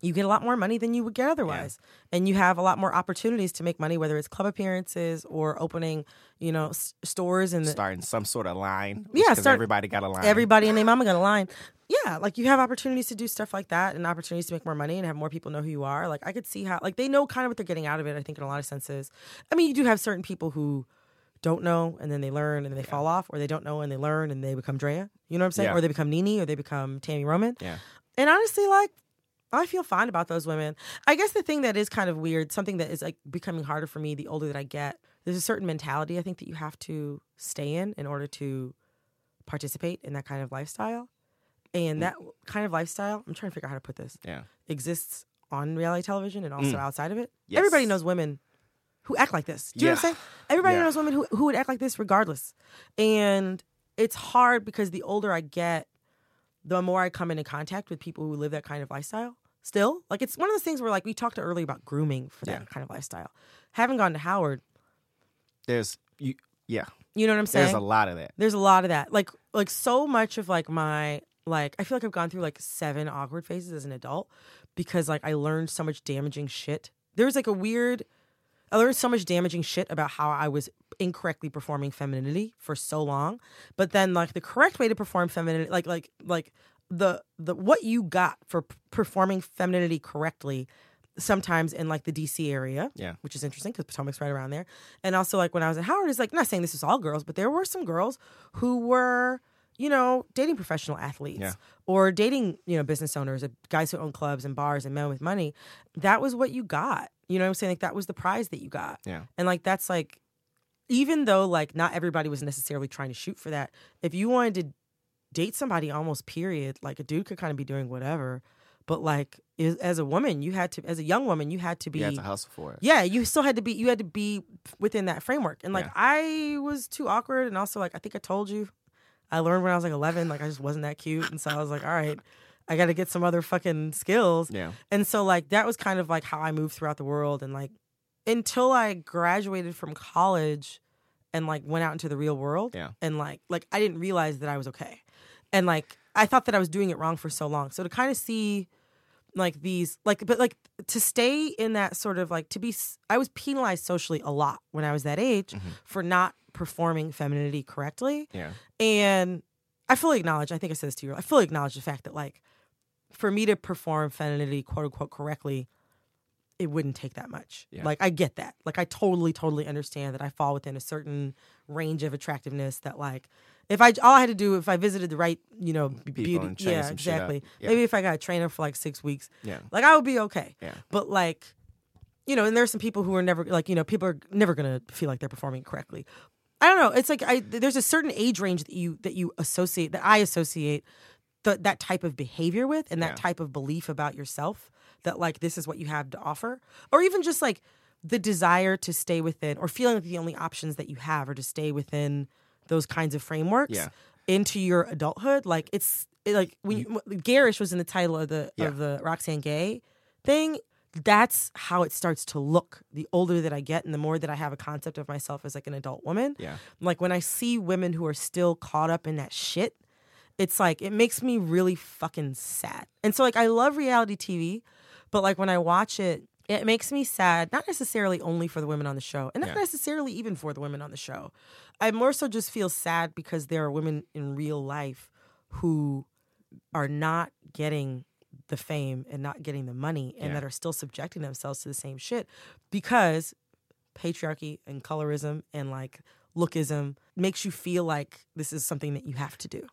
You get a lot more money than you would get otherwise, and you have a lot more opportunities to make money, whether it's club appearances or opening, you know, s- stores and starting some sort of line. Yeah, because start- everybody got a line. everybody and their mama got a line. Yeah, like you have opportunities to do stuff like that and opportunities to make more money and have more people know who you are. Like I could see how like they know kind of what they're getting out of it, I think in a lot of senses. I mean, you do have certain people who don't know and then they learn and they fall off, or they don't know and they learn and they become Draya. You know what I'm saying? Yeah. Or they become Nene or they become Tami Roman. Yeah. And honestly, like I feel fine about those women. I guess the thing that is kind of weird, something that is like becoming harder for me the older that I get, there's a certain mentality I think that you have to stay in in order to participate in that kind of lifestyle. And that kind of lifestyle, I'm trying to figure out how to put this, Yeah. exists on reality television and also Mm. outside of it. Yes. Everybody knows women who act like this. Do you know what I'm saying? Everybody Yeah. knows women who, who would act like this regardless. And it's hard because the older I get, the more I come into contact with people who live that kind of lifestyle. Still, like it's one of those things where like we talked earlier about grooming for that Yeah. kind of lifestyle. Having gone to Howard, There's you. Yeah. you know what I'm saying? There's a lot of that. There's a lot of that. Like like so much of like my like I feel like I've gone through like seven awkward phases as an adult because like I learned so much damaging shit. There was like a weird I learned so much damaging shit about how I was incorrectly performing femininity for so long. But then like the correct way to perform femininity like like like the the what you got for p- performing femininity correctly sometimes in like the DC area. Yeah. Which is interesting because Potomac's right around there. And also like when I was at Howard, it's like not saying this is all girls, but there were some girls who were, you know, dating professional athletes Yeah. or dating, you know, business owners, uh, guys who own clubs and bars and men with money. That was what you got. You know what I'm saying? Like that was the prize that you got. Yeah. And like that's like even though like not everybody was necessarily trying to shoot for that, if you wanted to date somebody almost period, like a dude could kind of be doing whatever. But like as a woman, you had to as a young woman, you had to be You had to hustle for it. yeah, you still had to be you had to be within that framework. And like Yeah. I was too awkward and also like I think I told you I learned when I was like 11 like I just wasn't that cute and so I was like all right, I got to get some other fucking skills. Yeah. And so like that was kind of like how I moved throughout the world and like until I graduated from college and like went out into the real world Yeah. and like like I didn't realize that I was okay. And like I thought that I was doing it wrong for so long. So to kind of see like these like but like to stay in that sort of like to be I was penalized socially a lot when I was that age mm-hmm. for not performing femininity correctly. Yeah. And I fully acknowledge, I think I said this to you, I fully acknowledge the fact that like for me to perform femininity quote unquote correctly, it wouldn't take that much. Yeah. Like I get that. Like I totally, totally understand that I fall within a certain range of attractiveness that like if I all I had to do if I visited the right, you know, People beauty, yeah, some shit up. exactly. Yeah. Maybe if I got a trainer for like six weeks, Yeah. like I would be okay. Yeah. But like, you know, and there's some people who are never like, you know, people are never gonna feel like they're performing correctly. I don't know. It's like I there's a certain age range that you that you associate that I associate th- that type of behavior with and that Yeah. type of belief about yourself that like this is what you have to offer or even just like the desire to stay within or feeling like the only options that you have are to stay within those kinds of frameworks Yeah. into your adulthood like it's it, like when you, garish was in the title of the Yeah. of the roxane gay thing that's how it starts to look the older that i get and the more that i have a concept of myself as like an adult woman Yeah. like when i see women who are still caught up in that shit it's like it makes me really fucking sad and so like i love reality tv but like when i watch it it makes me sad not necessarily only for the women on the show and not Yeah. necessarily even for the women on the show i more so just feel sad because there are women in real life who are not getting the fame and not getting the money and Yeah. that are still subjecting themselves to the same shit because patriarchy and colorism and like lookism makes you feel like this is something that you have to do.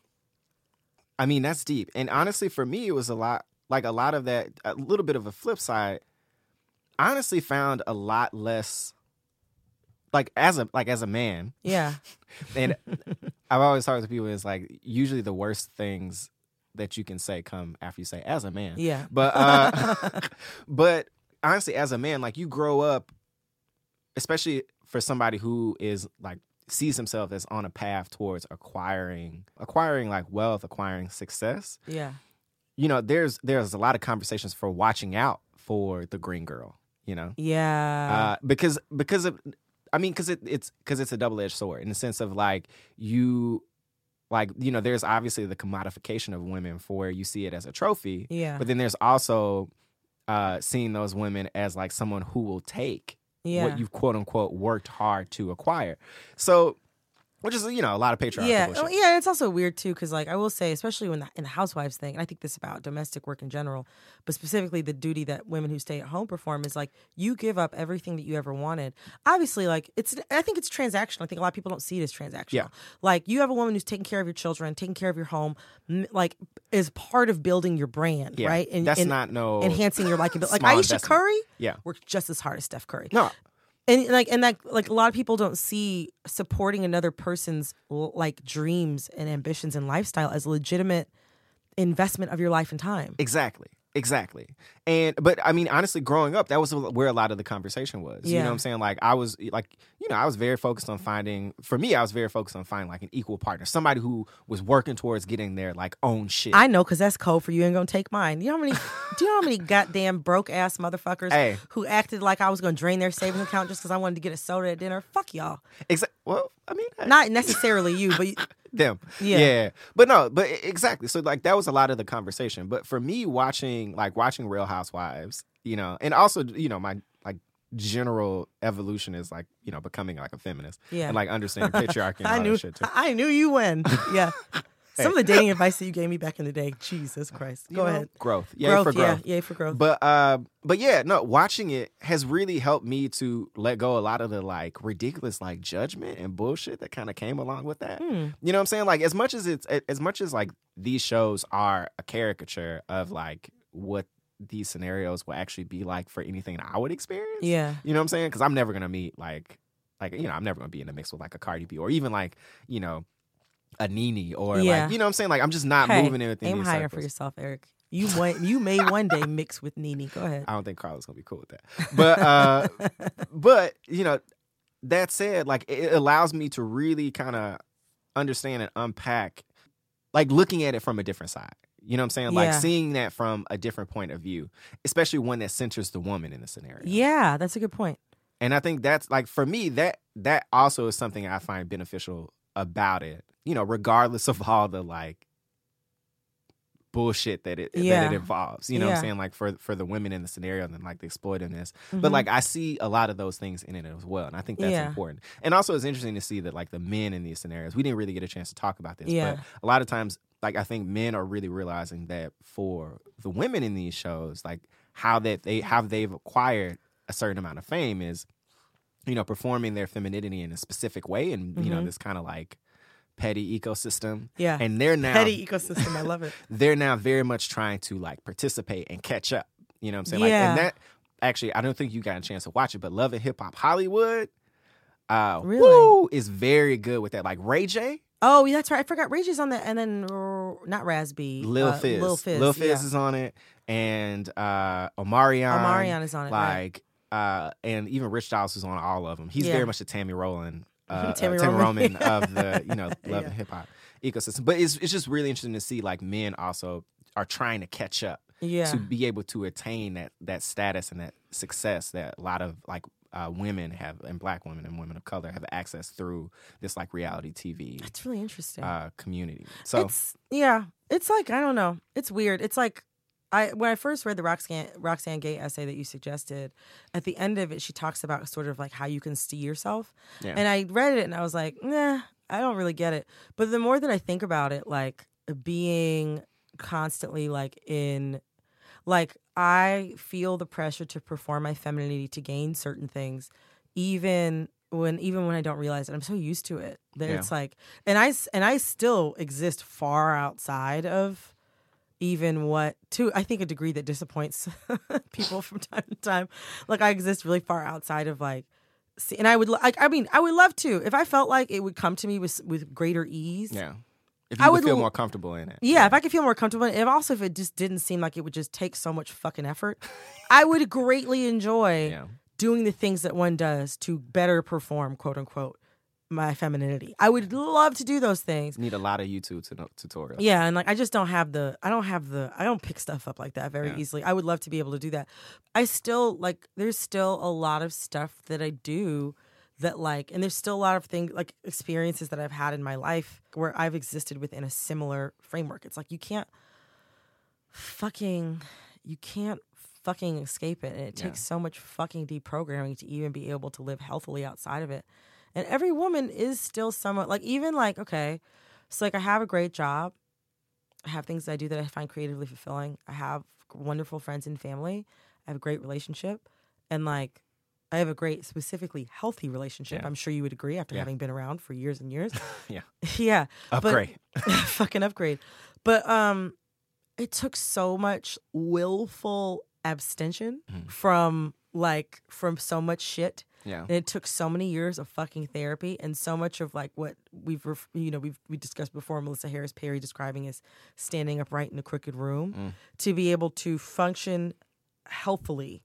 I mean, that's deep. And honestly, for me, it was a lot like a lot of that, a little bit of a flip side. I honestly found a lot less like as a like as a man, Yeah. and I've always talked to people. It's like usually the worst things that you can say come after you say as a man. Yeah. But uh, but honestly, as a man, like you grow up, especially for somebody who is like sees himself as on a path towards acquiring acquiring like wealth, acquiring success. Yeah. You know, there's there's a lot of conversations for watching out for the green girl. You know, Yeah. uh, because because of I mean because it, it's because it's a double edged sword in the sense of like you like you know there's obviously the commodification of women for you see it as a trophy yeah. but then there's also uh seeing those women as like someone who will take yeah. what you've quote unquote worked hard to acquire so which is you know a lot of patriarchal yeah, bullshit. yeah. It's also weird too, because like I will say, especially when the, in the housewives thing, and I think this about domestic work in general, but specifically the duty that women who stay at home perform is like you give up everything that you ever wanted. Obviously, like it's, I think it's transactional. I think a lot of people don't see it as transactional. Yeah. Like you have a woman who's taking care of your children, taking care of your home, m- like is part of building your brand, Yeah, right? that's and not no enhancing your likability. Like Ayesha investment. Curry yeah worked just as hard as Steph Curry no and like and that like a lot of people don't see supporting another person's like dreams and ambitions and lifestyle as a legitimate investment of your life and time. Exactly. Exactly. And but I mean honestly growing up that was where a lot of the conversation was. You know what I'm saying? Like I was like you know I was very focused on finding for me I was very focused on finding like an equal partner, somebody who was working towards getting their like own shit. I know because that's code for you ain't gonna take mine. You know how many? do you know how many goddamn broke ass motherfuckers Hey. who acted like I was gonna drain their savings account just because I wanted to get a soda at dinner? Fuck y'all. Exa- well, I mean I- Not necessarily you, but them. Yeah. Yeah. But no, but exactly. So like that was a lot of the conversation. But for me watching like watching Real Housewives, you know, and also, you know, my like general evolution is like, you know, becoming like a feminist. Yeah. And like understanding patriarchy and all I knew that shit too. I knew you when. Yeah. Some of the dating advice that you gave me back in the day. Jesus Christ. You Go know, ahead. Growth. Yay growth, for growth. yeah, yay for growth. But uh but yeah, no, watching it has really helped me to let go a lot of the like ridiculous like judgment and bullshit that kind of came along with that. Hmm. You know what I'm saying? Like as much as it's as much as like these shows are a caricature of like what these scenarios will actually be like for anything I would experience. yeah. You know what I'm saying? Because I'm never gonna meet like like you know I'm never gonna be in the mix with like a Cardi B or even like you know a Nene or Yeah. like you know what I'm saying? Like I'm just not Hey, moving in within aim higher for yourself, Eric. You want you may one day mix with Nene. Go ahead. I don't think Carla's gonna be cool with that. But uh but you know, that said, like it allows me to really kind of understand and unpack like looking at it from a different side. You know what I'm saying? Like Yeah. seeing that from a different point of view, especially one that centers the woman in the scenario. Yeah, that's a good point. And I think that's like for me that that also is something I find beneficial about it. You know, regardless of all the like bullshit that it that it involves. You know what I'm saying? Like for for the women in the scenario and like the exploitiveness. Mhm. But like I see a lot of those things in it as well. And I think that's Yeah. important. And also it's interesting to see that like the men in these scenarios, we didn't really get a chance to talk about this. Yeah. But a lot of times like I think men are really realizing that for the women in these shows, like how that they how they've acquired a certain amount of fame is you know, performing their femininity in a specific way and, you know, Mhm. this kind of like petty ecosystem. Yeah. And they're now Petty ecosystem. I love it. they're now very much trying to like participate and catch up. You know what I'm saying? Like Yeah. and that actually I don't think you got a chance to watch it, but Love and Hip Hop Hollywood uh Really? woo, is very good with that. Like Ray J, Oh, yeah, that's right. I forgot. Ray J is on that, and then not Rasby. Lil uh, Fizz. Lil Fizz. Lil Fizz yeah. is on it and uh Omarion. Omarion is on it, right. Uh and even Rich Dollaz is on all of them. He's Yeah. very much the Tami Roland, uh, Tami uh, Tami Roman. Roman of the, you know, love Yeah. and hip hop ecosystem. But it's it's just really interesting to see like men also are trying to catch up Yeah. to be able to attain that that status and that success that a lot of like uh, women have and black women and women of color have access through this like reality TV That's really interesting. uh, community. So it's yeah, it's like I don't know. It's weird. It's like I when I first read the Roxane Roxane Gay essay that you suggested, at the end of it, she talks about sort of like how you can see yourself. Yeah. And I read it and I was like, nah, I don't really get it. But the more that I think about it, like being constantly like in like I feel the pressure to perform my femininity to gain certain things, even when even when I don't realize it. I'm so used to it that Yeah. it's like, and I and I still exist far outside of even what to I think a degree that disappoints people from time to time. Like I exist really far outside of like. See, and I would like. I mean, I would love to if I felt like it would come to me with with greater ease. yeah, if I you would would feel more comfortable in it, Yeah, if I could feel more comfortable, and also if it just didn't seem like it would just take so much fucking effort, I would greatly enjoy Yeah. doing the things that one does to better perform, quote unquote, my femininity. I would love to do those things. need a lot of YouTube to know, tutorials. Yeah, and like I just don't have the I don't have the I don't pick stuff up like that very Yeah. easily. I would love to be able to do that. I still like there's still a lot of stuff that I do that like and there's still a lot of things like experiences that I've had in my life where I've existed within a similar framework. It's like you can't fucking you can't fucking escape it and it takes so much fucking deprogramming to even be able to live healthily outside of it. And every woman is still somewhat like even like okay, so like I have a great job. I have things that I do that I find creatively fulfilling. I have wonderful friends and family. I have a great relationship. And like I have a great specifically healthy relationship. Yeah. I'm sure you would agree after Yeah. having been around for years and years. Yeah. yeah. but- Upgrade. fucking upgrade. But um it took so much willful abstention Mm-hmm. from like from so much shit. Yeah. And it took so many years of fucking therapy and so much of like what we've ref- you know we've we discussed before Melissa Harris Perry describing as standing upright in a crooked room Mm. to be able to function healthily.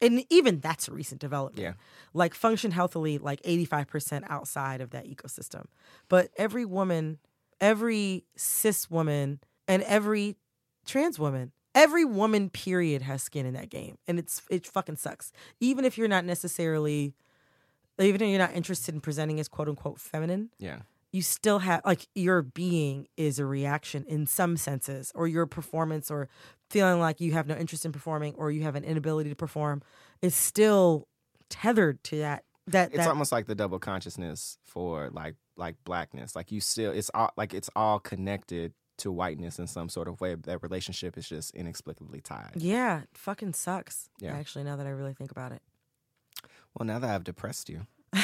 And even that's a recent development. Yeah. Like function healthily like 85% outside of that ecosystem. But every woman, every cis woman and every trans woman every woman period has skin in that game and it's it fucking sucks even if you're not necessarily even if you're not interested in presenting as quote unquote feminine Yeah. you still have like your being is a reaction in some senses, or your performance, or feeling like you have no interest in performing, or you have an inability to perform, is still tethered to that. That It's that almost like the double consciousness for like like blackness. Like you still, it's all like it's all connected to whiteness in some sort of way. That relationship is just inexplicably tied. yeah, it fucking sucks. Yeah. Actually, now that I really think about it. Well, now that I've depressed you,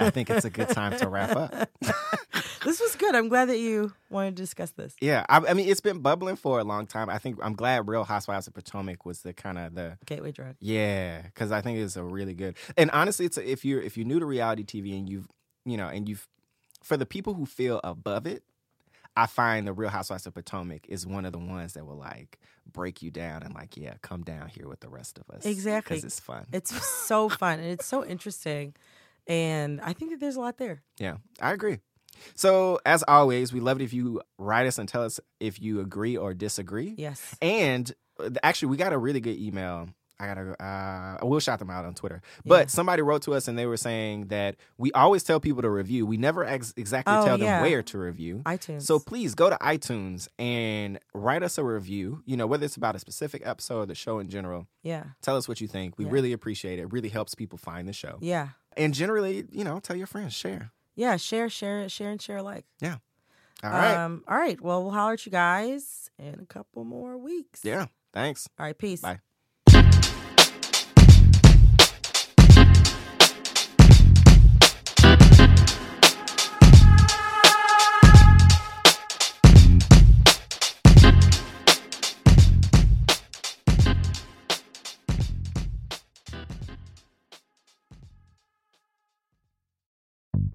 I think it's a good time to wrap up. this was good. I'm glad that you wanted to discuss this. Yeah, I, I mean, it's been bubbling for a long time. I think I'm glad Real Housewives of Potomac was the kind of the Gateway drug. yeah, because I think it's a really good. And honestly, it's a, if you're if you're new to reality TV and you've you know and you've for the people who feel above it, I find the Real Housewives of Potomac is one of the ones that will like break you down and like yeah, come down here with the rest of us Exactly. because it's fun. It's so fun and it's so interesting. And I think that there's a lot there. Yeah, I agree. So, as always, we love it if you write us and tell us if you agree or disagree. Yes. And uh, actually, we got a really good email. I gotta, uh, we'll shout them out on Twitter. But Yeah. somebody wrote to us and they were saying that we always tell people to review. We never ex- exactly Oh, tell them where to review. iTunes. So please go to iTunes and write us a review. You know, whether it's about a specific episode or the show in general. Yeah. Tell us what you think. We Yeah. really appreciate it. It really helps people find the show. Yeah. And generally, you know, tell your friends, share. Yeah. Share, share, share, and share alike. Yeah. All right. Um, all right. Well, we'll holler at you guys in a couple more weeks. yeah. Thanks. All right. Peace. Bye.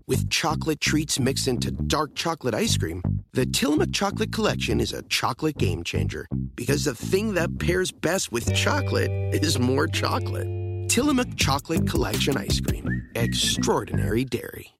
With chocolate treats mixed into dark chocolate ice cream, the Tillamook Chocolate Collection is a chocolate game changer. Because the thing that pairs best with chocolate is more chocolate. Tillamook Chocolate Collection Ice Cream. Extraordinary Dairy.